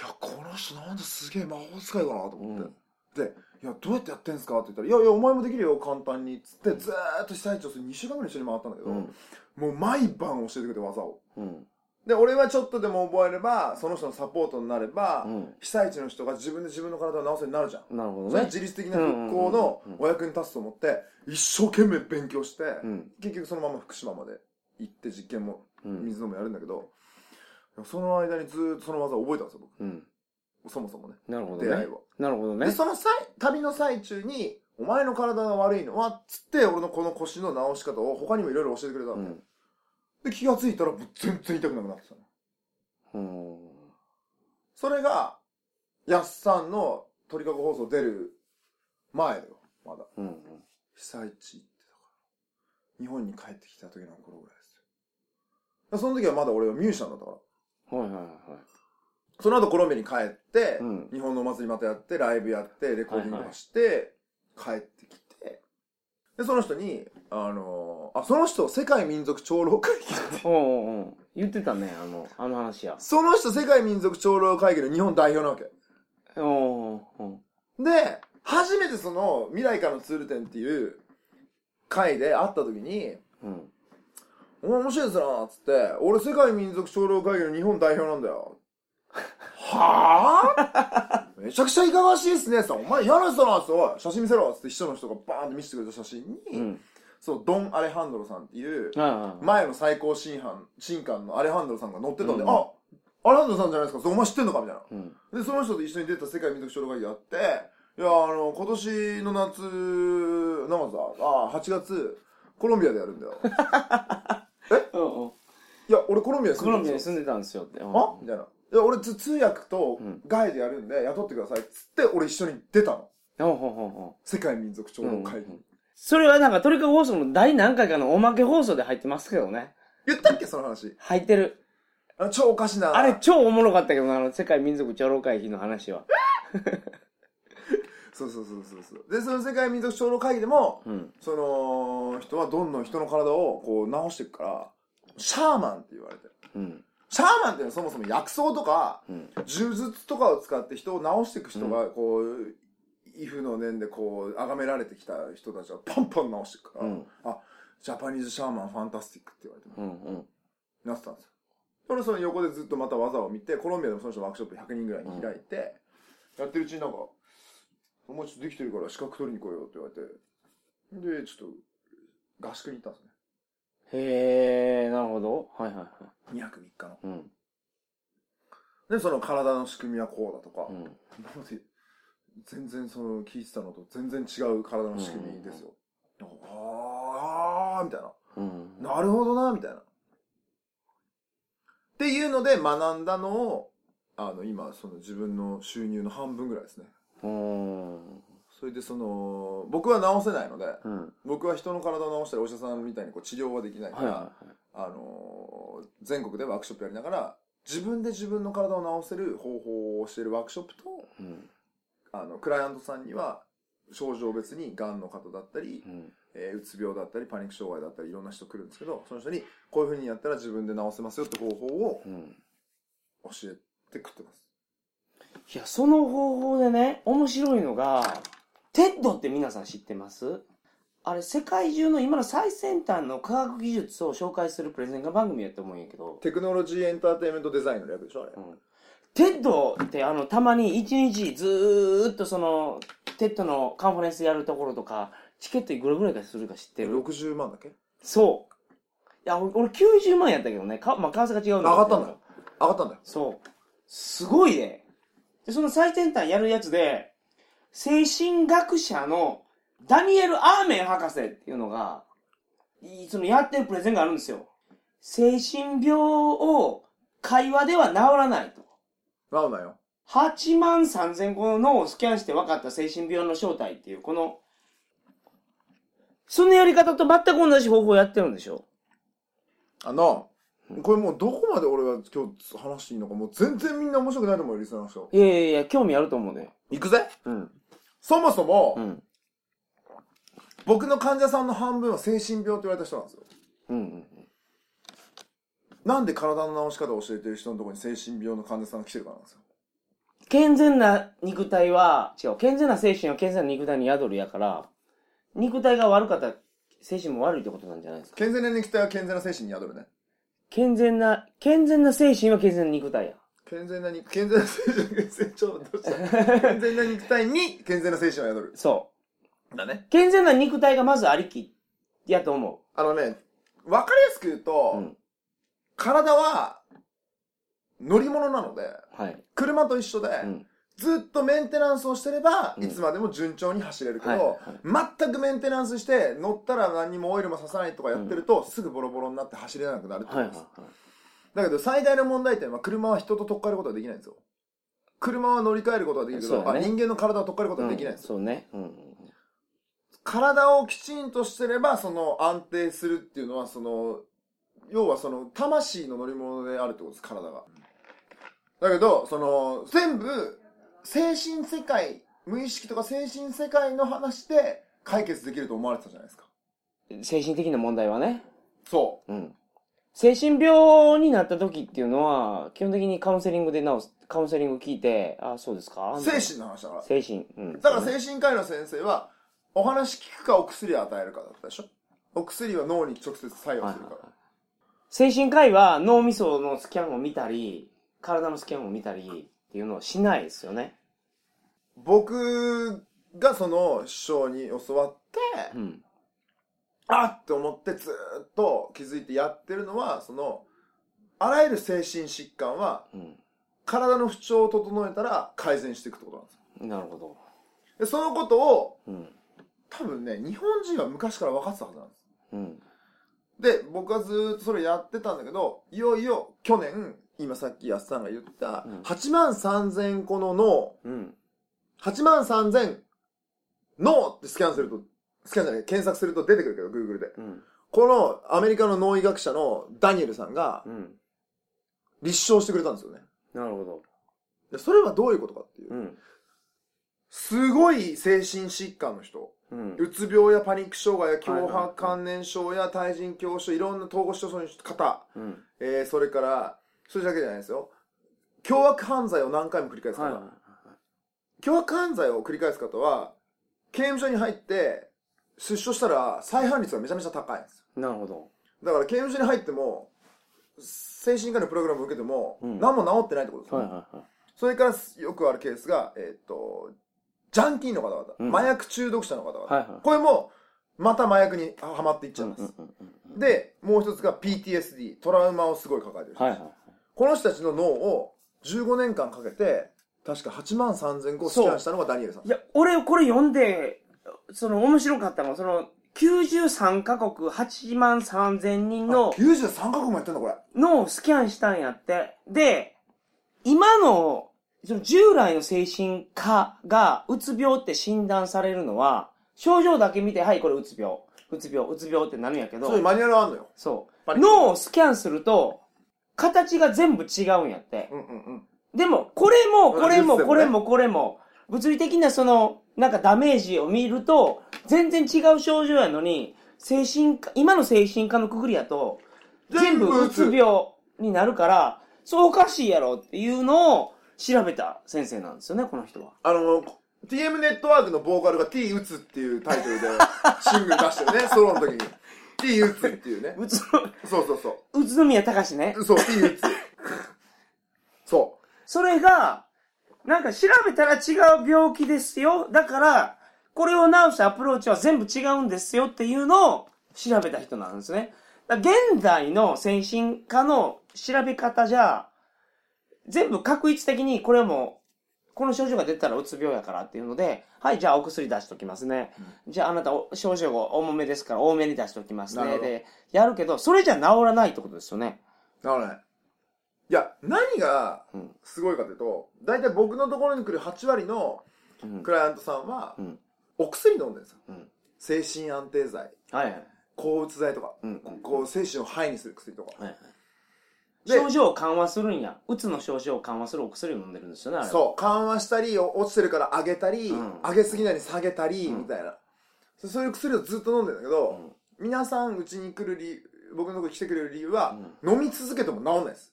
や、この人なんですげえ魔法使いかなと思って。うん。で、いや、どうやってやってんすかって言ったら、いやいや、お前もできるよ、簡単に。つって、ずーっと被災地を2週間ぐらい一緒に回ったんだけど、うん。もう毎晩教えてくれて技を。うん。で、俺はちょっとでも覚えれば、その人のサポートになれば、うん。被災地の人が自分で自分の体を治せになるじゃん。なるほどね。それ自律的な復興のお役に立つと思って、一生懸命勉強して、うん。結局そのまま福島まで行って実験もうん。水飲むやるんだけど、その間にずーっとその技を覚えたんですよ、うん。僕。そもそもね。なるほどね出会い。は。で、なるほどね。その際、旅の最中に、お前の体が悪いのは、つって、俺のこの腰の治し方を他にもいろいろ教えてくれたの、うん。で、気がついたら全然痛くなくなってたの。うん。それが、やっさんの鳥かご放送出る前だよ、まだ。うん。被災地行ってたから。日本に帰ってきた時の頃ぐらいですよ。その時はまだ俺はミュージシャンだったから。はいはいはい。その後コロンビアに帰って、うん日本のお祭りまたやって、ライブやって、レコーディングとかして、帰ってきて、で、その人に、あのーあ、その人、世界民族長老会議って。おうおうおう言ってたね、あの、あの話や。その人、世界民族長老会議の日本代表なわけ。おうおうおうで、初めてその、未来からのツール展っていう会で会った時に、うん。お前面白いですな、つって、俺世界民族長老会議の日本代表なんだよ。*laughs* はぁめちゃくちゃいかがわしいっすね、さ、お前嫌な人だな、つって、おい写真見せろ、つって秘書の人がバーンって見せてくれた写真に、うん。そう、ドン・アレハンドロさんっていう。前の最高審判、審判のアレハンドロさんが乗ってたんで、うんあ、アレハンドロさんじゃないですか、お前知ってんのかみたいな。うん。で、その人と一緒に出た世界民族長老会議があって、いや、あの、今年の夏、なんかさ、あ、8月、コロンビアでやるんだよ。*laughs* うんうん。いや、俺コロンビアにコ住んでるんですよ。ロンビアに住んでたんですよって。うんあ？みたいな。俺つ通訳とうんガイドやるんで雇ってくださいっつって、俺一緒に出たの。ほうほうほうほ世界民族長う。うん老会議。それはなんかトリカゴ放送の第何回かのおまけ放送で入ってますけどね。言ったっけその話？入ってる。あの超おかしな。あれ超おもろかったけどな、あの世界民族長老会議の話は。*laughs* そうそうそうそうそう。で、その世界民族長老会議でも、うん。その、人はどんどん人の体をこう直していくから、シャーマンって言われてる。うん。シャーマンっていうのはそもそも薬草とか、うん。呪術とかを使って人を治していく人が、こう、イフの念でこう、崇められてきた人たちはパンパン治していくから、うんあ、ジャパニーズシャーマンファンタスティックって言われてうん。うん。なってたんですよ。俺その横でずっとまた技を見て、コロンビアでもその人ワークショップ100人ぐらいに開いて、やってるうちになんか、お前ちょっとできてるから資格取りに来いよって言われて、で、ちょっと合宿に行ったんですね。へえ、なるほど。はいはいはい。2泊3日の。うん。で、その体の仕組みはこうだとか、うん。*laughs* 全然その聞いてたのと全然違う体の仕組みですよ。あー、みたいな。うん。なるほどな、みたいな。っていうので学んだのを、あの、今、その自分の収入の半分ぐらいですね。うん。それでその、僕は治せないので、うん。僕は人の体を治したりお医者さんみたいにこう治療はできないから、はいはいはい。あのー全国でワークショップやりながら自分で自分の体を治せる方法をしているワークショップと、うん。あの、クライアントさんには、症状別に癌の方だったり、うん。えーうつ病だったり、パニック障害だったり、いろんな人来るんですけど、その人に、こういう風にやったら自分で治せますよって方法をうん。教えてくってます。いや、その方法でね、面白いのが、 TEDって皆さん知ってます？あれ、世界中の今の最先端の科学技術を紹介するプレゼン番組やと思うんやけど、テクノロジーエンターテインメントデザインの略でしょ、あれ。うんTEDってあの、たまに一日ずーっとその、 TEDのカンファレンスやるところとか、チケットいくらぐらいかするか知ってる？60万だっけ？そう。いや、俺俺90万やったけどね。か、まあ、為替が違うんだ上がったんだよ。上がったんだよ。そう。すごいね。で、その最先端やるやつで、精神学者のダニエル・アーメン博士っていうのが、いそのやってるプレゼンがあるんですよ。精神病を会話では治らないと。なおなよ。8万3000個の脳をスキャンして分かった精神病の正体っていう、この、そのやり方と全く同じ方法をやってるんでしょ？あの、これもうどこまで俺が今日話していいのか、もう全然みんな面白くないと思うよ、リスナーの人。いやいやいや、興味あると思うね。行くぜうん。そもそも、うん。僕の患者さんの半分は精神病と言われた人なんですよ。うんうん。なんで体の治し方を教えてる人のところに精神病の患者さんが来てるからなんですよ。健全な肉体は、違う、健全な精神は健全な肉体に宿るやから、肉体が悪かったら精神も悪いってことなんじゃないですか？健全な肉体は健全な精神に宿るね。健全な、健全な精神は健全な肉体や。健全な肉、健全な精神、成長どうした健全な肉体に健全な精神は宿る。そだね。う。健全な肉体がまずありきやと思あのね、わかりやすく言うと、う。うん。体は乗り物なので、はい。車と一緒で、うん。ずっとメンテナンスをしてれば、うんいつまでも順調に走れるけど、はいはい全くメンテナンスして、乗ったら何にもオイルもささないとかやってると、すぐボロボロになって走れなくなるってことはいはいです。はい。だけど最大の問題点は車は人と取っ換えることができないんですよ。車は乗り換えることができるけど、そうだねあ人間の体を取っ換えることができないんですよ。うんそうね。うんうん体をきちんとしてれば、その安定するっていうのは、その、要はその、魂の乗り物であるってことです、体が。だけど、その、全部、精神世界、無意識とか精神世界の話で解決できると思われてたじゃないですか。うん。精神的な問題はね。そうん。精神病になった時っていうのは、基本的にカウンセリングで治す、カウンセリング聞いて、あ、そうですか？う。精神の話だから。精神。うん。だから精神科医の先生は、お話聞くかお薬を与えるかだったでしょ？お薬は脳に直接作用するから。精神科医は脳みそのスキャンを見たり、体のスキャンを見たりっていうのをしないですよね。僕がその師匠に教わって、うん。あっって思ってずーっと気づいてやってるのは、その、あらゆる精神疾患は、うん。体の不調を整えたら改善していくってことなんですよ。なるほど。で、そのことを、うん。多分ね、日本人は昔から分かってたはずなんです。うん。で、僕はずーっとそれやってたんだけど、いよいよ去年、今さっき安さんが言ったうん、8万3000個の脳、うん。8万3000脳ってスキャンすると、スキャンじゃない、検索すると出てくるけど、Google で。うん。このアメリカの脳医学者のダニエルさんがうん。立証してくれたんですよね。なるほど。でそれはどういうことかっていう。うん。すごい精神疾患の人。うん。うつ病やパニック障害や強迫観念症や対人恐怖症、いろんな統合失調症の方。うん。えー、それから、それだけじゃないですよ。凶悪犯罪を何回も繰り返す方。はいはいはい。凶悪犯罪を繰り返す方は、刑務所に入って、出所したら再犯率がめちゃめちゃ高いんですよ。なるほど。だから刑務所に入っても、精神科のプログラムを受けても、うん何も治ってないってことですよ、はいはいはい。それからよくあるケースが、えーっと、ジャンキーの方々、うん麻薬中毒者の方々。はいはいこれも、また麻薬にはまっていっちゃいます。うんうんうんうんで、もう一つが PTSD、トラウマをすごい抱えてる人、はいはいはい。この人たちの脳を15年間かけて、確か8万3000個スキャンしたのがダニエルさん。いや、俺これ読んで、その面白かったのは、その、93カ国8万3000人の93カ国もやってんだ、これ。脳をスキャンしたんやって。で、今の、その従来の精神科がうつ病って診断されるのは、症状だけ見て、はい、これうつ病。うつ病、うつ病ってなるんやけどそういう、マニュアルあんのよ。そう。脳をスキャンすると、形が全部違うんやって。うんうんうん。でも、これも、これも、うんこれも、これも、物理的なその、なんかダメージを見ると、全然違う症状やのに、精神科、今の精神科のくくりやと、全部うつ病になるから、そうおかしいやろっていうのを調べた先生なんですよね、この人は。あの、TM ネットワークのボーカルが T 打つっていうタイトルでシングル出してるね、ソロの時に。T 打つっていうね。*laughs* そうそうそ宇都宮隆ねう。。そう、T 打つ。そそれが、なんか調べたら違う病気ですよ。だから、これを治すアプローチは全部違うんですよっていうのを調べた人なんですね。現代の精神科の調べ方じゃ、全部確一的にこれはもう、この症状が出たらうつ病やからっていうので、はい、じゃあお薬出しときますね。じゃああなたお症状が重めですから多めに出しときますね。で、やるけど、それじゃ治らないってことですよね。う。だからね。いや、何がうんすごいかというと、大体僕のところに来る8割のうんクライアントさんはうん、お薬飲んでるんですよ。うん精神安定剤、はいはい。抗うつ剤とか、うんこう精神をハイにする薬とか。はいはいで症状を緩和するんや。うつの症状を緩和するお薬を飲んでるんですよね、あれは。そう、緩和したり、お落ちてるから上げたり、うん上げすぎないに下げたり、うんみたいな。そそういう薬をずっと飲んでるんだけど、皆さんうちに来る理由、僕のとこに来てくれる理由は、飲み続けても治んないです。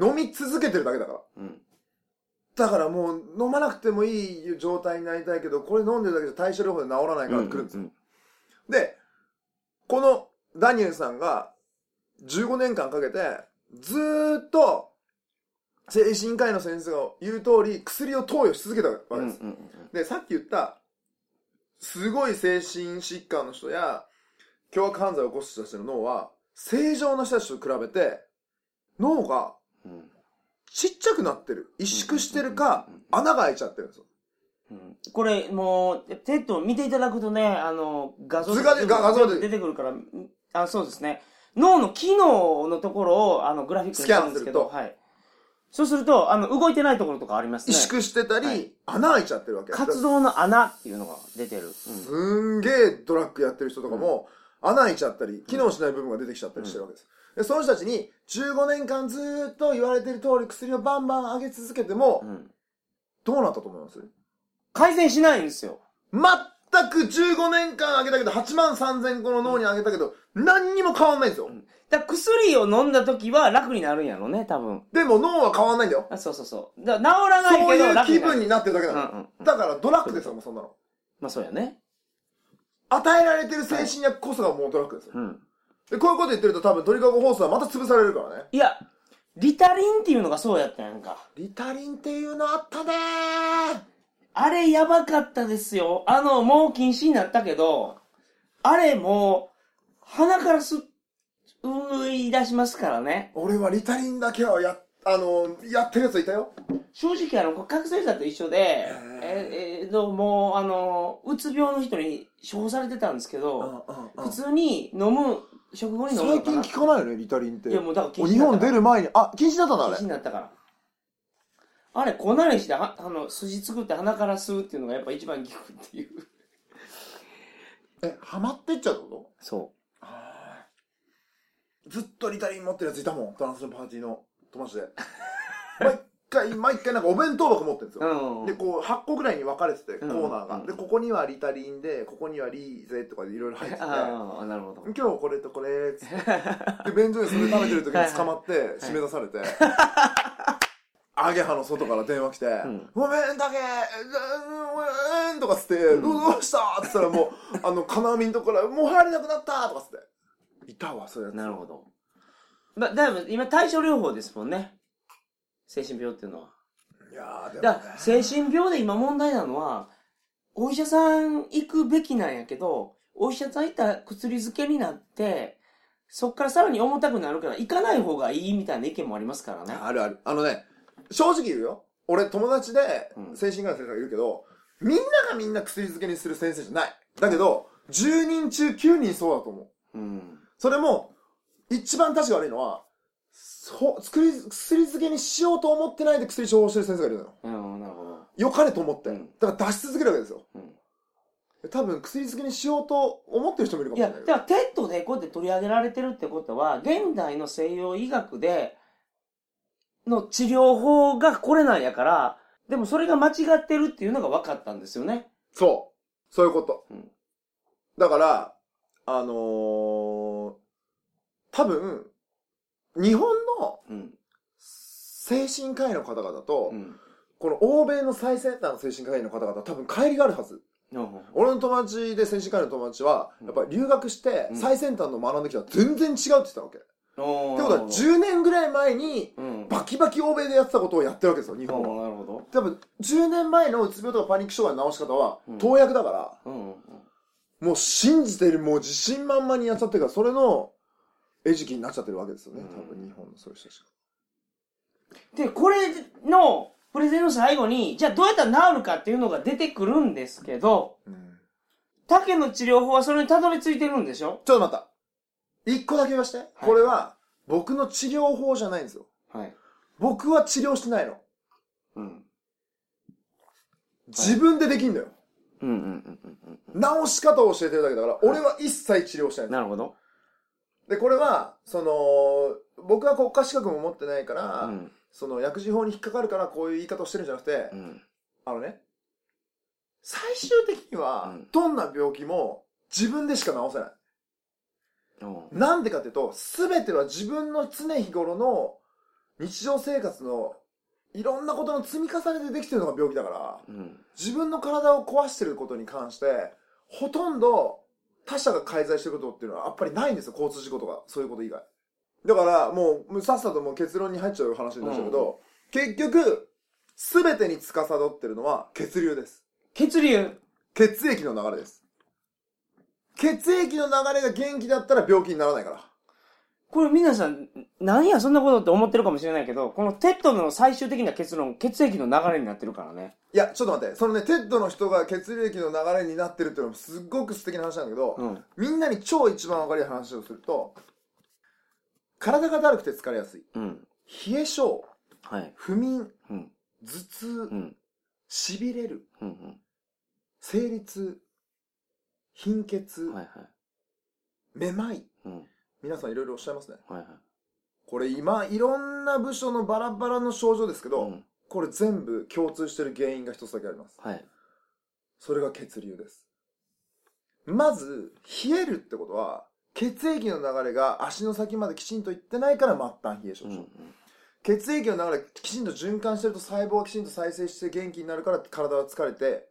飲み続けてるだけだから。うん。うん。だからもう飲まなくてもいい状態になりたいけど、これ飲んでるだけじゃ対処療法で治らないから来るんですよ。うんで、このダニエルさんが15年間かけて、ずーっと精神科医の先生が言う通り薬を投与し続けたわけうん。うん。です。うん。で、さっき言った、すごい精神疾患の人や、凶悪犯罪を起こす人たちの脳は、正常な人たちと比べて、脳がうん。ちっちゃくなってる。萎縮してるかうんうんうん、穴が開いちゃってるんですよ。うんこれ、もう、 TED見ていただくとね、あの、画像図がで画像で出てくるから、んあ、そうですね。脳の機能のところを、あの、グラフィックにしたんですけど、スキャンするとはい。そうすると、あの、動いてないところとかあります萎ね。縮してたり、はい穴開いちゃってるわけ。活動の穴っていうのが出てる。うんすんげえドラッグやってる人とかも、穴開いちゃったり、機能しない部分が出てきちゃったりしてるわけです。で、その人たちに、15年間ずーっと言われてる通り薬をバンバン上げ続けても、うんどうなったと思います？改善しないんですよ。全く15年間上げたけど、8万3000個の脳に上げたけど、何にも変わんないんですよ。だから薬を飲んだ時は楽になるんやろね、多分。でも脳は変わんないんだよ。あそうそうそう。だから治らないそうけどいう気楽になる。分になってるだけなの。うんうんうんだからドラッグですよ、もうそんなの。まあそうやね。与えられてる精神薬こそがもうドラッグですよ。うん。で、こういうこと言ってると多分鳥かご放送はまた潰されるからね。いや、リタリンっていうのがそうやったやんか。リタリンっていうのあったねー。あれやばかったですよ。あの、もう禁止になったけど、あれもう、鼻からす、うい出しますからね。俺はリタリンだけはや、あの、やってるやついたよ。正直あの、覚醒剤と一緒で、え、えーと、もう、あの、うつ病の人に処方されてたんですけど、普通に飲む、食後に飲む最近聞かないよね、リタリンって。いやもうだから禁止日本出る前に、あ、禁止だったんだ、あ禁止れ。になったから。あれ、粉にして、はあの、筋作って鼻から吸うっていうのがやっぱ一番効くっていう。え、ハマってっちゃうこそとずっとリタリン持ってるやついたもん、トランスのパーティーの友達で。毎回、毎回なんかお弁当箱持ってるんですう。うよ。ん。で、こう、8個ぐらいに分かれてて、コうんーナーが。うんで、ここにはリタリンで、ここにはリーゼとかでいろいろ入ってて。ああ、なるほど。今日これとこれ、つって。で、便所でそれ食べてる時に捕まって、締め出されて、*laughs* アゲハの外から電話来て、んごめんだけ、ごめんとかつって、うんどうしたって言ったらもう、あの、金網のとこから、もう入れなくなったとかつって。いたわ、そういうやつ。なるほど。まあ、だいぶ今対処療法ですもんね。精神病っていうのは。いやー、でも、ねだから、精神病で今問題なのは、お医者さん行くべきなんやけど、お医者さん行ったら薬漬けになって、そっからさらに重たくなるから、行かない方がいいみたいな意見もありますからね。あるある。あのね、正直言うよ。俺、友達でう、ん精神科の先生がいるけど、みんながみんな薬漬けにする先生じゃない。だけど、10人中9人そうだと思う。うん。それも、一番質が悪いのは、そう、薬、薬漬けにしようと思ってないで薬処方してる先生がいるのよ。うん、なるほど。良かれと思って。うんだから出し続けるわけですよ。うん多分、薬漬けにしようと思ってる人もいるかいや、もしれないけど。だから TEDでこうやって取り上げられてるってことは、現代の西洋医学で、の治療法がこれなんやから、でもそれが間違ってるっていうのが分かったんですよね。そう。そういうこと。うんだから、あのー、多分、日本のうん。精神科医の方々と、うん。この欧米の最先端の精神科医の方々は多分乖離があるはず。俺の友達で精神科医の友達は、うんやっぱり留学してうん最先端の学んできたら全然違うって言ってたわけ。ってことは10年ぐらい前にうん。バキバキ欧米でやってたことをやってるわけですよ、日本は。なるほど。多分10年前のうつ病とかパニック障害の治し方はうん投薬だから、うん。もう信じてる、もう自信満々にやっちゃってるから、それの餌食になっちゃってるわけですよね、うん多分日本のそういう人たちが。で、これのプレゼンの最後に、じゃあどうやったら治るかっていうのが出てくるんですけど、竹の治療法はそれにたどり着いてるんでしょ？ちょっと待った。一個だけ言わして。これは、僕の治療法じゃないんですよ。はい。僕は治療してないの。うん。自分でできんのよ。うんうんうんうん治し方を教えてるだけだから、俺は一切治療してないうん。なるほど。で、これは、その、僕は国家資格も持ってないから、うん。その薬事法に引っかかるからこういう言い方をしてるんじゃなくて、うん。あのね、最終的にはうん、どんな病気も自分でしか治せない。なんでかっていうと、すべては自分の常日頃の日常生活のいろんなことの積み重ねでできてるのが病気だから、うん。自分の体を壊してることに関して、ほとんど他者が介在してることっていうのはやっぱりないんですよ、交通事故とか、そういうこと以外。だから、もう、さっさともう結論に入っちゃう話になっちゃうけど、結局、すべてに司ってるのは血流です。血流。血液の流れです。血液の流れが元気だったら病気にならないから。これ皆さん、何やそんなことって思ってるかもしれないけど、この TEDの最終的な結論、血液の流れになってるからね。いや、ちょっと待って。そのね、 TEDの人が血液の流れになってるっていうのもすっごく素敵な話なんだけど、うん。みんなに超一番わかりやすい話をすると、体がだるくて疲れやすい。うん。冷え性、はい。不眠、うん。頭痛う、ん。痺れる、うん。生理痛、貧血、うん。はいはい。めまい。うん。皆さんいろいろおっしゃいますね。はいはい。これ今、いろんな部署のバラバラの症状ですけど、うん。これ全部共通してる原因が一つだけあります。はい。それが血流です。まず、冷えるってことは、血液の流れが足の先まできちんといってないから末端冷え症状。うん。血液の流れきちんと循環してると細胞がきちんと再生して元気になるから体は疲れて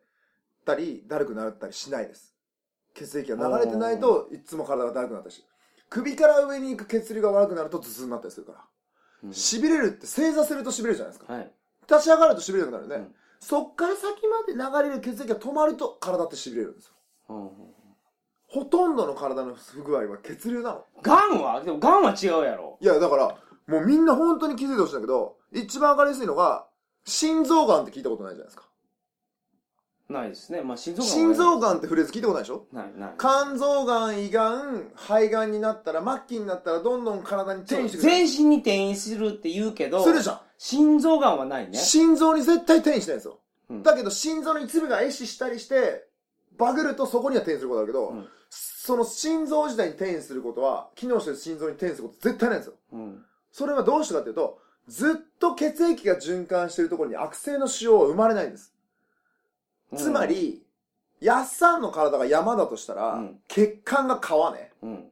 たり、だるくなったりしないです。血液が流れてないといつも体がだるくなったりし首から上に行く血流が悪くなると頭痛になったりするから。うん。痺れるって正座すると痺れるじゃないですか。はい。立ち上がると痺れなくなるよね。うんそっから先まで流れる血液が止まると体って痺れるんですよ。うん。ほとんどの体の不具合は血流なの。ガンは？でもガンは違うやろ。いや、だから、もうみんな本当に気づいてほしいんだけど、一番わかりやすいのが、心臓がんって聞いたことないじゃないですか。ないですね。まあ、心臓がんは心臓がんってフレーズ聞いたことないでしょ？ない、ない。肝臓がん、胃がん、肺がんになったら、末期になったらどんどん体に転移してくる。全身に転移するって言うけど、するじゃん。心臓がんはないね。心臓に絶対転移しないんですよ。うんだけど心臓の一部が壊死したりして、バグるとそこには転移することあるけど、うんその心臓自体に転移することは、機能してる心臓に転移すること絶対ないんですよ。うん。それはどうしてかっていうと、ずっと血液が循環しているところに悪性の腫瘍は生まれないんです。つま、り、やっさんの体が山だとしたら、うん血管が川ね。うん。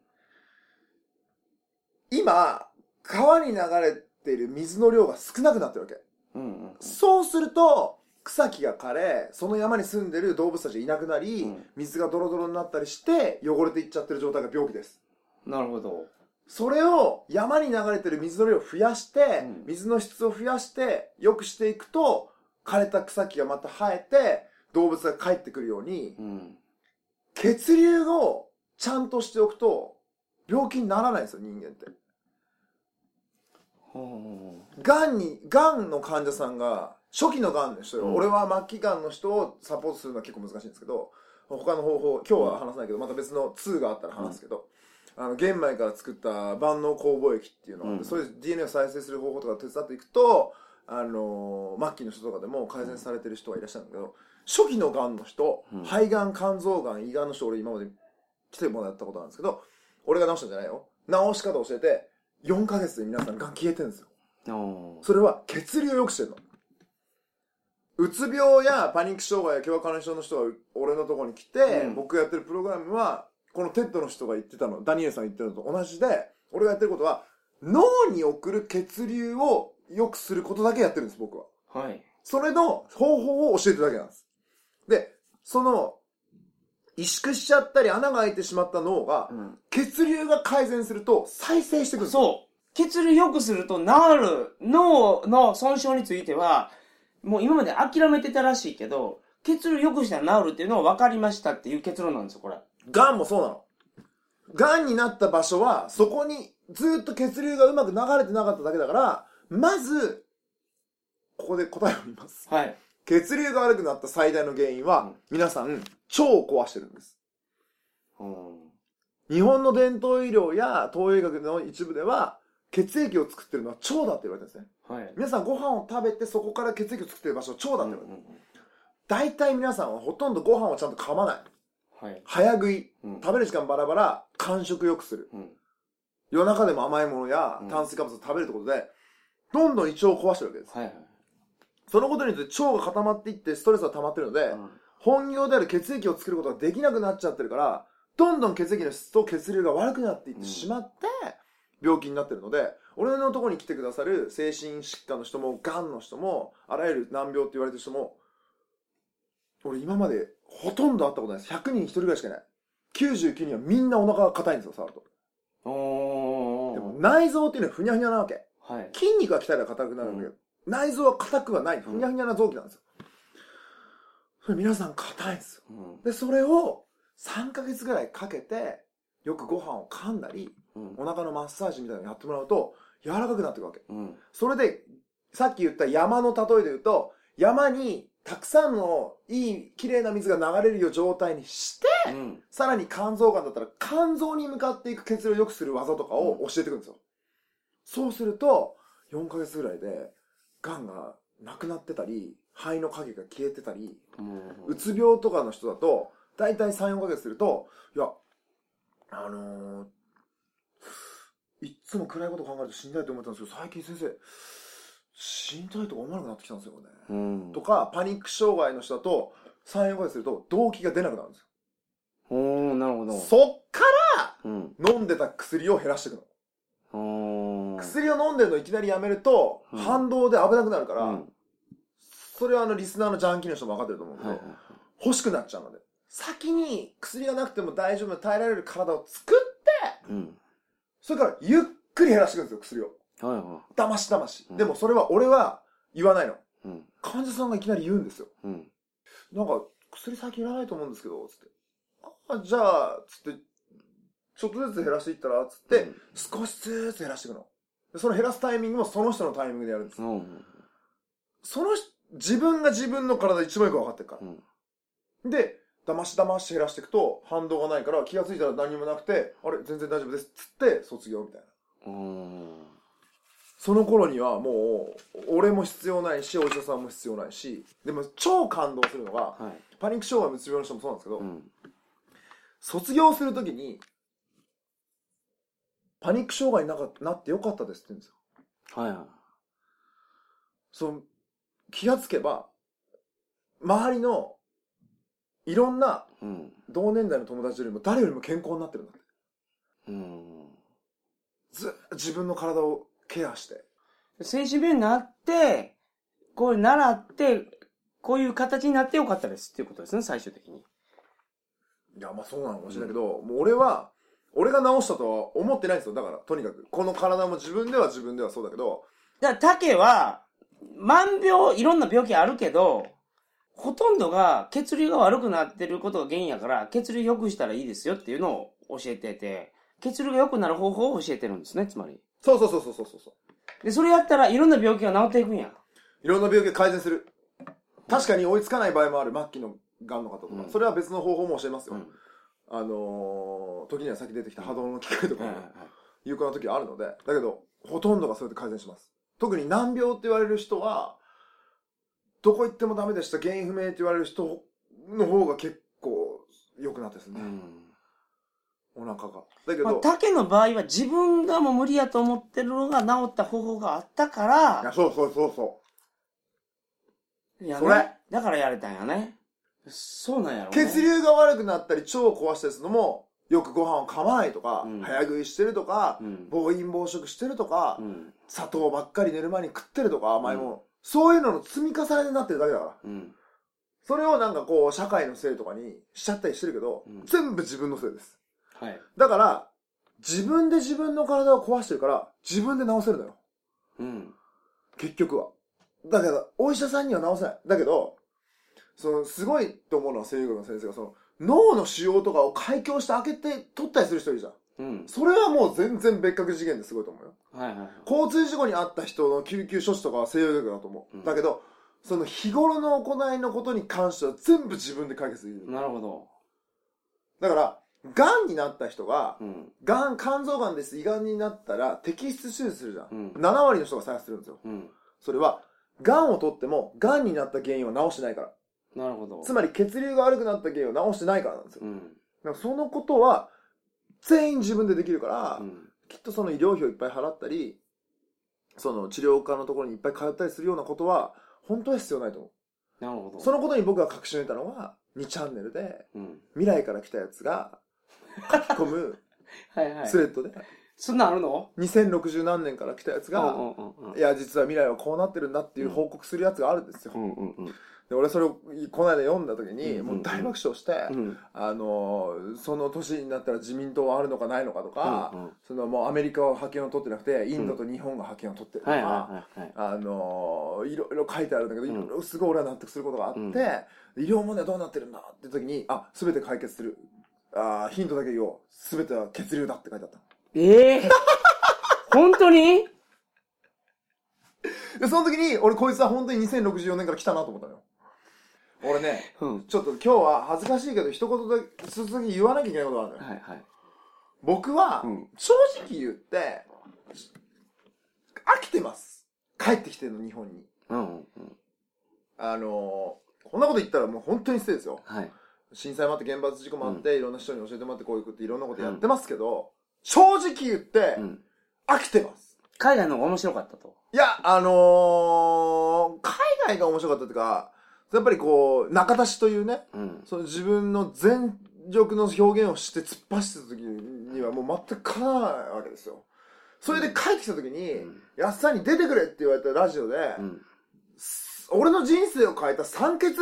今、川に流れている水の量が少なくなってるわけ。うん。うん。そうすると、草木が枯れ、その山に住んでる動物たちがいなくなり、うん水がドロドロになったりして、汚れていっちゃってる状態が病気です。なるほど。それを山に流れてる水の量を増やして、うん水の質を増やして、良くしていくと、枯れた草木がまた生えて、動物が帰ってくるように、うん。血流をちゃんとしておくと、病気にならないんですよ、人間って。ほがんに、がんの患者さんが、初期のがんの人よ、うん。俺は末期がんの人をサポートするのは結構難しいんですけど、他の方法、今日は話さないけど、また別の2があったら話すけど、あの、玄米から作った万能酵母液っていうのがあって、うん。それで DNA を再生する方法とか手伝っていくと、あのー末期の人とかでも改善されてる人がいらっしゃるんだけど、初期のがんの人、うん肺がん、肝臓がん、胃がんの人、俺今まで来てもらったことあるんですけど、俺が治したんじゃないよ。治し方教えて、4ヶ月で皆さんがん消えてるんですよ。それは血流を良くしてるの。うつ病やパニック障害や共和感症の人が俺のところに来て、うん僕がやってるプログラムは、この TEDの人が言ってたの、ダニエルさんが言ってるのと同じで、俺がやってることは、脳に送る血流を良くすることだけやってるんです、僕は。はい。それの方法を教えてるだけなんです。で、その、萎縮しちゃったり穴が開いてしまった脳が、うん血流が改善すると再生してくる。そう。血流良くすると治る脳の損傷については、もう今まで諦めてたらしいけど、血流良くしたら治るっていうのは分かりましたっていう結論なんですよ、これ。癌もそうなの。癌になった場所は、そこにずっと血流がうまく流れてなかっただけだから、まず、ここで答えを言います。はい。血流が悪くなった最大の原因は、うん皆さん、腸を壊してるんです。うん。日本の伝統医療や東洋医学の一部では、血液を作ってるのは腸だって言われてるんですね。はい。皆さんご飯を食べてそこから血液を作ってる場所は腸だって言われてる。うん大体皆さんはほとんどご飯をちゃんと噛まない。はい。早食い。うん食べる時間バラバラ、間食よくする。うん。夜中でも甘いものやうん炭水化物を食べるってことで、どんどん胃腸を壊してるわけです。はいはい。そのことによって腸が固まっていってストレスが溜まってるので、うん本業である血液を作ることができなくなっちゃってるから、どんどん血液の質と血流が悪くなっていってしまって、病気になってるので、俺のところに来てくださる精神疾患の人も、癌の人も、あらゆる難病って言われてる人も、俺今までほとんど会ったことないです。100人1人ぐらいしかいない。99人はみんなお腹が硬いんですよ、触ると。でも内臓っていうのはふにゃふにゃなわけ。はい。筋肉が鍛えたら硬くなるんだけど、内臓は硬くはない。ふにゃふにゃな臓器なんですよ。それ皆さん硬いんですよ。うん。で、それを3ヶ月ぐらいかけて、よくご飯を噛んだり、うん。お腹のマッサージみたいなのやってもらうと、柔らかくなっていくわけ。うん。それで、さっき言った山の例えで言うと、山にたくさんのいい、綺麗な水が流れるよう状態にして、うん。さらに肝臓がんだったら、肝臓に向かっていく血流を良くする技とかを教えてくるんですよ。そうすると、4ヶ月ぐらいで、癌がなくなってたり、肺の影が消えてたり、うつ病とかの人だと、だいたい3、4ヶ月すると、いや、あのー、いっつも暗いこと考えると死にたいと思ったんですけど、最近先生、死にたいとか思わなくなってきたんですよね。うん。とか、パニック障害の人だと、3、4ヶ月すると、動悸が出なくなるんですおー、なるほどよ。。そっかうん。ら飲んでた薬を減らしていくの。薬を飲んでるのをいきなりやめると、うん反動で危なくなるから、うん。それはあのリスナーのジャンキーの人も分かってると思うけど。欲しくなっちゃうので。先に薬がなくても大丈夫な耐えられる体を作って、うん。それからゆっくり減らしていくんですよ、薬を。はいはだましだまし。うんでもそれは俺は言わないの。い。うん。患者さんがいきなり言うんですよ。うん。なんか、薬最近いらないと思うんですけど、つって。あ、じゃあ、つって、ちょっとずつ減らしていったら、つって、少しずつ減らしていくの。でその減らすタイミングもその人のタイミングでやるんです。うん。うん。その人、自分が自分の体一番よく分かってるから。うん。で、だましだまし減らしていくと反動がないから気がついたら何もなくて、あれ全然大丈夫ですっつって卒業みたいな。うん。その頃にはもう、俺も必要ないし、お医者さんも必要ないし、でも超感動するのが、はい。パニック障害うつ病の人もそうなんですけど、うん。卒業するときに、パニック障害になかなってよかったですって言うんですよ。はいはそう、気がつけば、周りのいろんないうん。同年代の友達よりも誰よりも健康になってるんだって。うん。ず自分の体をケアして。精神病になって、こう習って、こういう形になってよかったですっていうことですね、最終的に。いや、まあそうなのかもしれないけど、もう俺は、俺が治したとは思ってないんですよ。だから、とにかく。この体も自分では自分ではそうだけど、だから、竹は、万病、いろんな病気あるけど、ほとんどが血流が悪くなってることが原因やから、血流良くしたらいいですよっていうのを教えてて、血流が良くなる方法を教えてるんですね、つまり。そうそうそうそうそうそう。で、それやったらいろんな病気が治っていくんや。いろんな病気が改善する。確かに追いつかない場合もある。末期の癌の方とか。うんそれは別の方法も教えますよ。うん。あのー、時には先出てきた波動の機械とかも。有効な時はあるので、だけど、ほとんどがそうやって改善します。特に難病って言われる人は、どこ行ってもダメでした、原因不明って言われる人の方が結構良くなってですね。うん。お腹が。だけまあ、ど、竹の場合は自分がもう無理やと思ってるのが治った方法があったかいらや、、そうそうそうそやねそれだからやれたんやね。そうなんやろね。血流が悪くなったり、腸を壊したりするのも、よくご飯を噛まないとか、うん早食いしてるとか、うん。暴飲暴食してるとか、うん。砂糖ばっかり寝る前に食ってるとか、甘いもの。そういうのの積み重ねになってるだけだから。うん。それをなんかこう、社会のせいとかにしちゃったりしてるけど、うん全部自分のせいです。はい。だから、自分で自分の体を壊してるから、自分で治せるのよ。うん。結局は。だけど、お医者さんには治せない。だけど、その、すごいと思うのは声優学の先生が、その、脳の腫瘍とかを開胸して開けて取ったりする人いるじゃん。うん。それはもう全然別格次元ですごいと思うよ。はいはいはい。交通事故に遭った人の救急処置とかは西洋医学だと思う。うんだけど、その日頃の行いのことに関しては全部自分で解決できる。なるほど。だから、癌になった人が、うん。癌、肝臓癌です、胃癌になったら摘出手術するじゃん。うん7割の人が再発するんですよ。うん。それは、癌を取っても、癌になった原因は治してないから。なるほど。つまり血流が悪くなった原因を治してないからなんですよ。うん。だからそのことは、全員自分でできるから、うん。きっとその医療費をいっぱい払ったり、その治療科のところにいっぱい通ったりするようなことは、本当は必要ないと思なるほど。う。そのことに僕が確信を得たのは、2チャンネルで、うん。未来から来たやつが、書き込む *laughs* はいはいス。レッドで、そんなんあるの？2060何年から来たやつが、うんうんうんうんいや、実は未来はこうなってるんだっていう報告するやつがあるんですよ。うんうんうん。で、俺それをこの間読んだ時に、うんもう大爆笑して、うん。あの、その年になったら自民党はあるのかないのかとか、そのもうアメリカは覇権を取ってなくて、インドと日本が覇権を取ってるとか。あのいろいろ書いてあるんだけど、うんいろいろすごい俺は納得することがあって、うん医療問題どうなってるんだって時に、あ、すべて解決する。あーヒントだけ言おう。すべては血流だって書いてあった。ええ *laughs* 本当に？で、その時に、俺こいつは本当に2064年から来たなと思ったのよ。俺ね、うん。ちょっと今日は恥ずかしいけど、一言だけ、続き言わなきゃいけないことがあるのよ。はいはい。僕は、うん正直言って、飽きてます。帰ってきてるの、日本に。うんうんうん。あのーこんなこと言ったらもう本当に失礼ですよ。はい。震災もあって原発事故もあって、いろんな人に教えてもらってこういうこといろんなことやってますけど、正直言ってう、ん。飽きてます。海外の方が面白かったと。いや、あのー海外が面白かったっていうか、やっぱりこう、中出しというね、うん。その自分の全力の表現をして突っ走ってた時にはもう全くかなわないわけですよ。それで帰ってきた時に、うんやっさんに出てくれって言われたラジオで、うん。俺の人生を変えた酸欠っ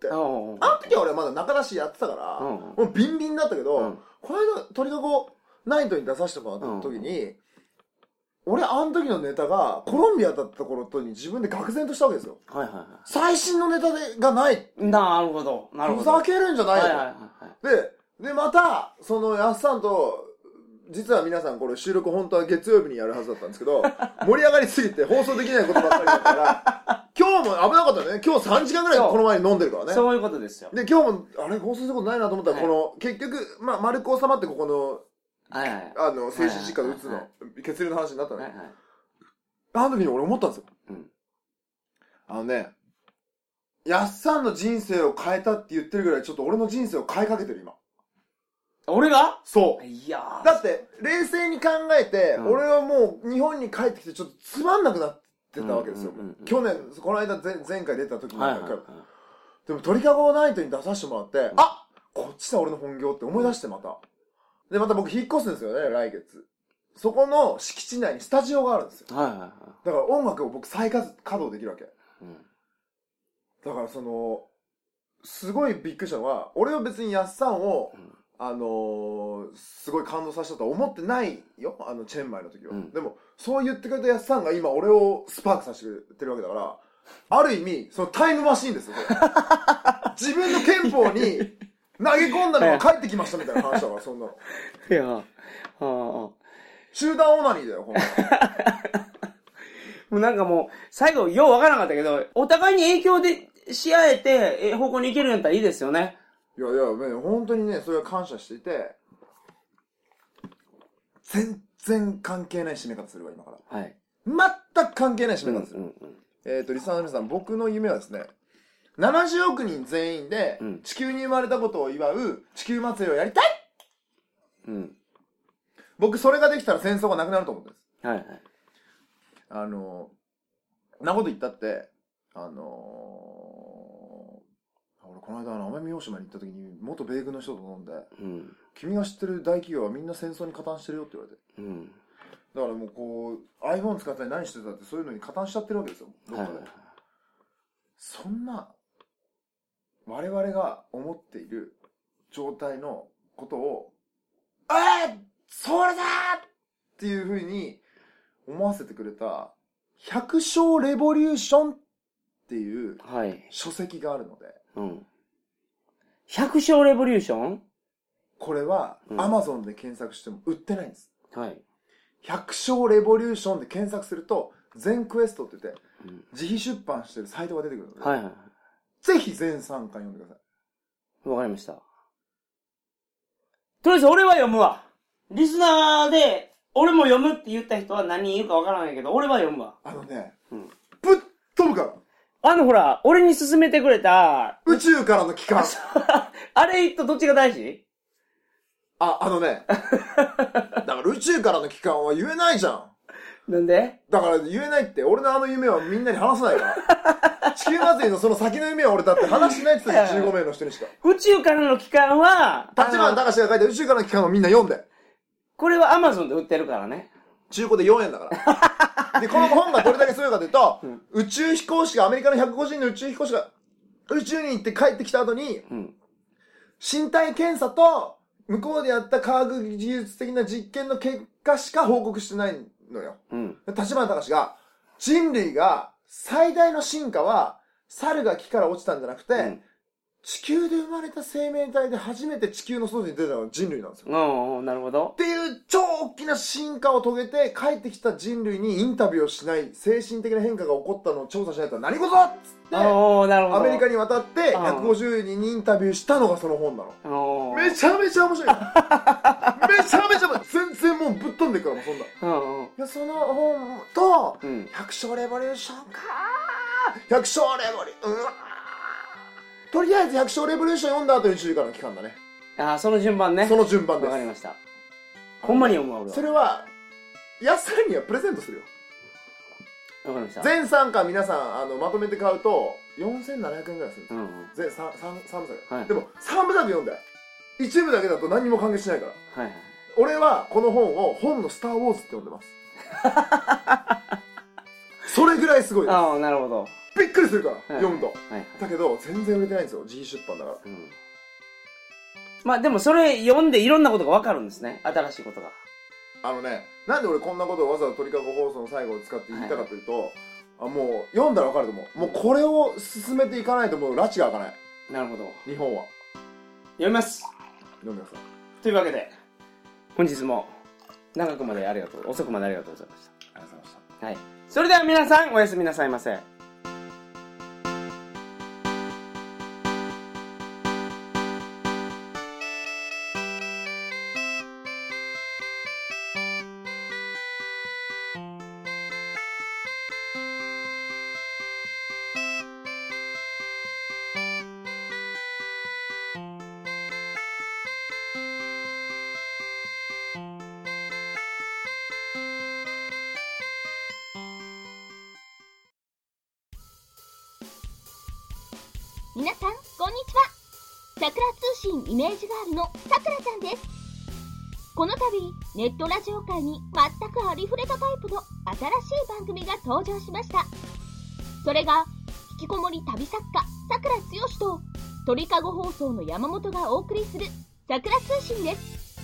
て、ああの時は俺まだ中出しやってたから、うんもうビンビンだったけど、うんこの間鳥かごナイトに出させてもらった時に、俺あの時のネタがコロンビアだった頃とに自分で愕然としたわけですよ。はいはいは最新のネタでがない。い。なるほど。なるほど。ふざけるんじゃないよ。はいはいはいはい。で、で、また、その、やっさんと、実は皆さんこれ収録本当は月曜日にやるはずだったんですけど、*laughs* 盛り上がりすぎて放送できないことばっかりだったから、今日も危なかったね。今日3時間ぐらいこの前に飲んでるからね。そういうことですよ。で、今日も、あれ放送することないなと思ったら、はいこの、結局、まあ、丸く収まってここの、はいはい。あの、精神疾患の打つはいはの、血流の話になったのよ。はいはい。あの時に俺思ったんですよ。うん。あのね、やっさんの人生を変えたって言ってるぐらい、ちょっと俺の人生を変えかけてる、今。俺が？そう。いやーだって、冷静に考えて、うん俺はもう日本に帰ってきてちょっとつまんなくなってたわけですよ。うんうんうんうん去年、この間前前回出た時に、はいはいはい。でも鳥かごナイトに出させてもらって、あこっちだ俺の本業って思い出してまた。で、また僕引っ越すんですよね、来月。そこの敷地内にスタジオがあるんですよ。はいはいはい。だから音楽を僕再稼働できるわけ。うん。だからその、すごいびっくりしたのは、俺は別にやっさんを、うんあのーすごい感動させたとは思ってないよ。あの、チェンマイの時は。うんでも、そう言ってくれたやっさんが今俺をスパークさせてくれてるわけだから、*laughs* ある意味、そのタイムマシーンですよ、*laughs* 自分の憲法に投げ込んだのが帰ってきましたみたいな話だから、そんなの。*laughs* いやー、あ集団オナニーだよ、こんなの。*laughs* うなんかもう、最後、ようわからなかったけど、お互いに影響でし合えて、え方向に行けるんやったらいいですよね。いやいや、ね本当にね、それは感謝していて、全然関係ない締め方するわ、今から。はい。全く関係ない締うんうめ方する。んうん。えっ、と、リスナーの皆さん、僕の夢はですね、70億人全員でうん地球に生まれたことを祝う地球祭りをやりたいうん。僕それができたら戦争がなくなると思うんです。はいはい。あの、なこと言ったって、あのー、俺この間あの奄美大島に行った時に元米軍の人と飲んで、うん。君が知ってる大企業はみんな戦争に加担してるよって言われて。うん。だからもうこう、iPhone 使ったり何してたってそういうのに加担しちゃってるわけですよ。どっかで。はいはい。そんな、我々が思っている状態のことを、ああそれだっていうふうに思わせてくれた、百姓レボリューションっていうはい。書籍があるので、うん。百姓レボリューション？これはうん Amazon で検索しても売ってないんです。はい。百姓レボリューションで検索すると、全クエストって言って、うん自費出版してるサイトが出てくるので、はいはい。ぜひ全3巻読んでください。わかりました。とりあえず俺は読むわ。リスナーで、俺も読むって言った人は何人いるかわからないけど、俺は読むわ。あのね、うんぶっ飛ぶからあのほら、俺に勧めてくれた、宇宙からの帰還。あ *laughs* れとどっちが大事？あ、あのね。*laughs* だから宇宙からの帰還は言えないじゃん。なんで？だから言えないって、俺のあの夢はみんなに話さないから。*laughs* 地球祭りのその先の夢は俺だって話しないって言ってたよ15名の人にしか。宇宙からの期間は、立花隆が書いた宇宙からの帰還をみんな読んで。これは Amazon で売ってるからね。中古で4円だから。*laughs* で、この本がどれだけすごいかというと、うん宇宙飛行士が、アメリカの150人の宇宙飛行士が、宇宙に行って帰ってきた後に、うん。身体検査と、向こうでやった科学技術的な実験の結果しか報告してないのよ。うん。立花隆が、人類が最大の進化は、猿が木から落ちたんじゃなくて、うん地球で生まれた生命体で初めて地球の外に出たのが人類なんですよ。うんうん、なるほどっ。ていう超大きな進化を遂げて帰ってきた人類にインタビューをしない精神的な変化が起こったのを調査しないと何事だっつっておー、なるほど。アメリカに渡ってうん150人にインタビューしたのがその本なの。めちゃめちゃ面白い。*laughs* めちゃめちゃ面白い。全然もうぶっ飛んでるからもうそんな。その本と、うん。百姓レボリューションか百姓レボリューション。うわとりあえず百姓レボリューション読んだ後に宇宙からの期間だね。あー、その順番ね。その順番でわかりました。す。ほんまに読むわ、俺は。それは、安さんにはプレゼントするよ。わかりました。全3巻皆さんあのまとめて買うと4700円ぐらいするんですよ、うんうん。全 3, 三三部作、はいでも3部作読んで一部だけだと何にも関係しないからはいはい。俺はこの本を本の「スター・ウォーズ」って呼んでます *laughs* それぐらいすごいですああ、なるほど。びっくりするから、はい読むとはい。だけど全然売れてないんですよ自費出版だからうん。まあでもそれ読んでいろんなことがわかるんですね。新しいことが。あのねなんで俺こんなことをわざわざ鳥かご放送の最後を使って言ったかというと、あもう読んだら分かると思うもうこれを進めていかないともう拉致が開かないなるほど。日本は読みます。読んでくださいというわけで、本日も長くまでありがとう、遅くまでありがとうございましありがとうございましたた。はい。それでは皆さん、おやすみなさいませ。ジガールのさくらちゃんです。この度ネットラジオ界に全くありふれたタイプの新しい番組が登場しました。それが引きこもり旅作家さくらつよしと鳥かご放送の山本がお送りするさくら通信です。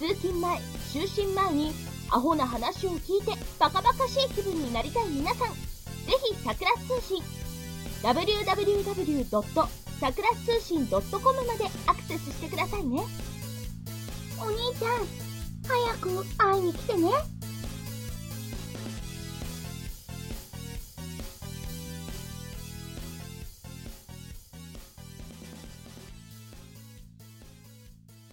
通勤前就寝前にアホな話を聞いてバカバカしい気分になりたい皆さんぜひさくら通信。www. さくら通信 .com までアクセスしてくださいね。お兄ちゃん早く会いに来てね。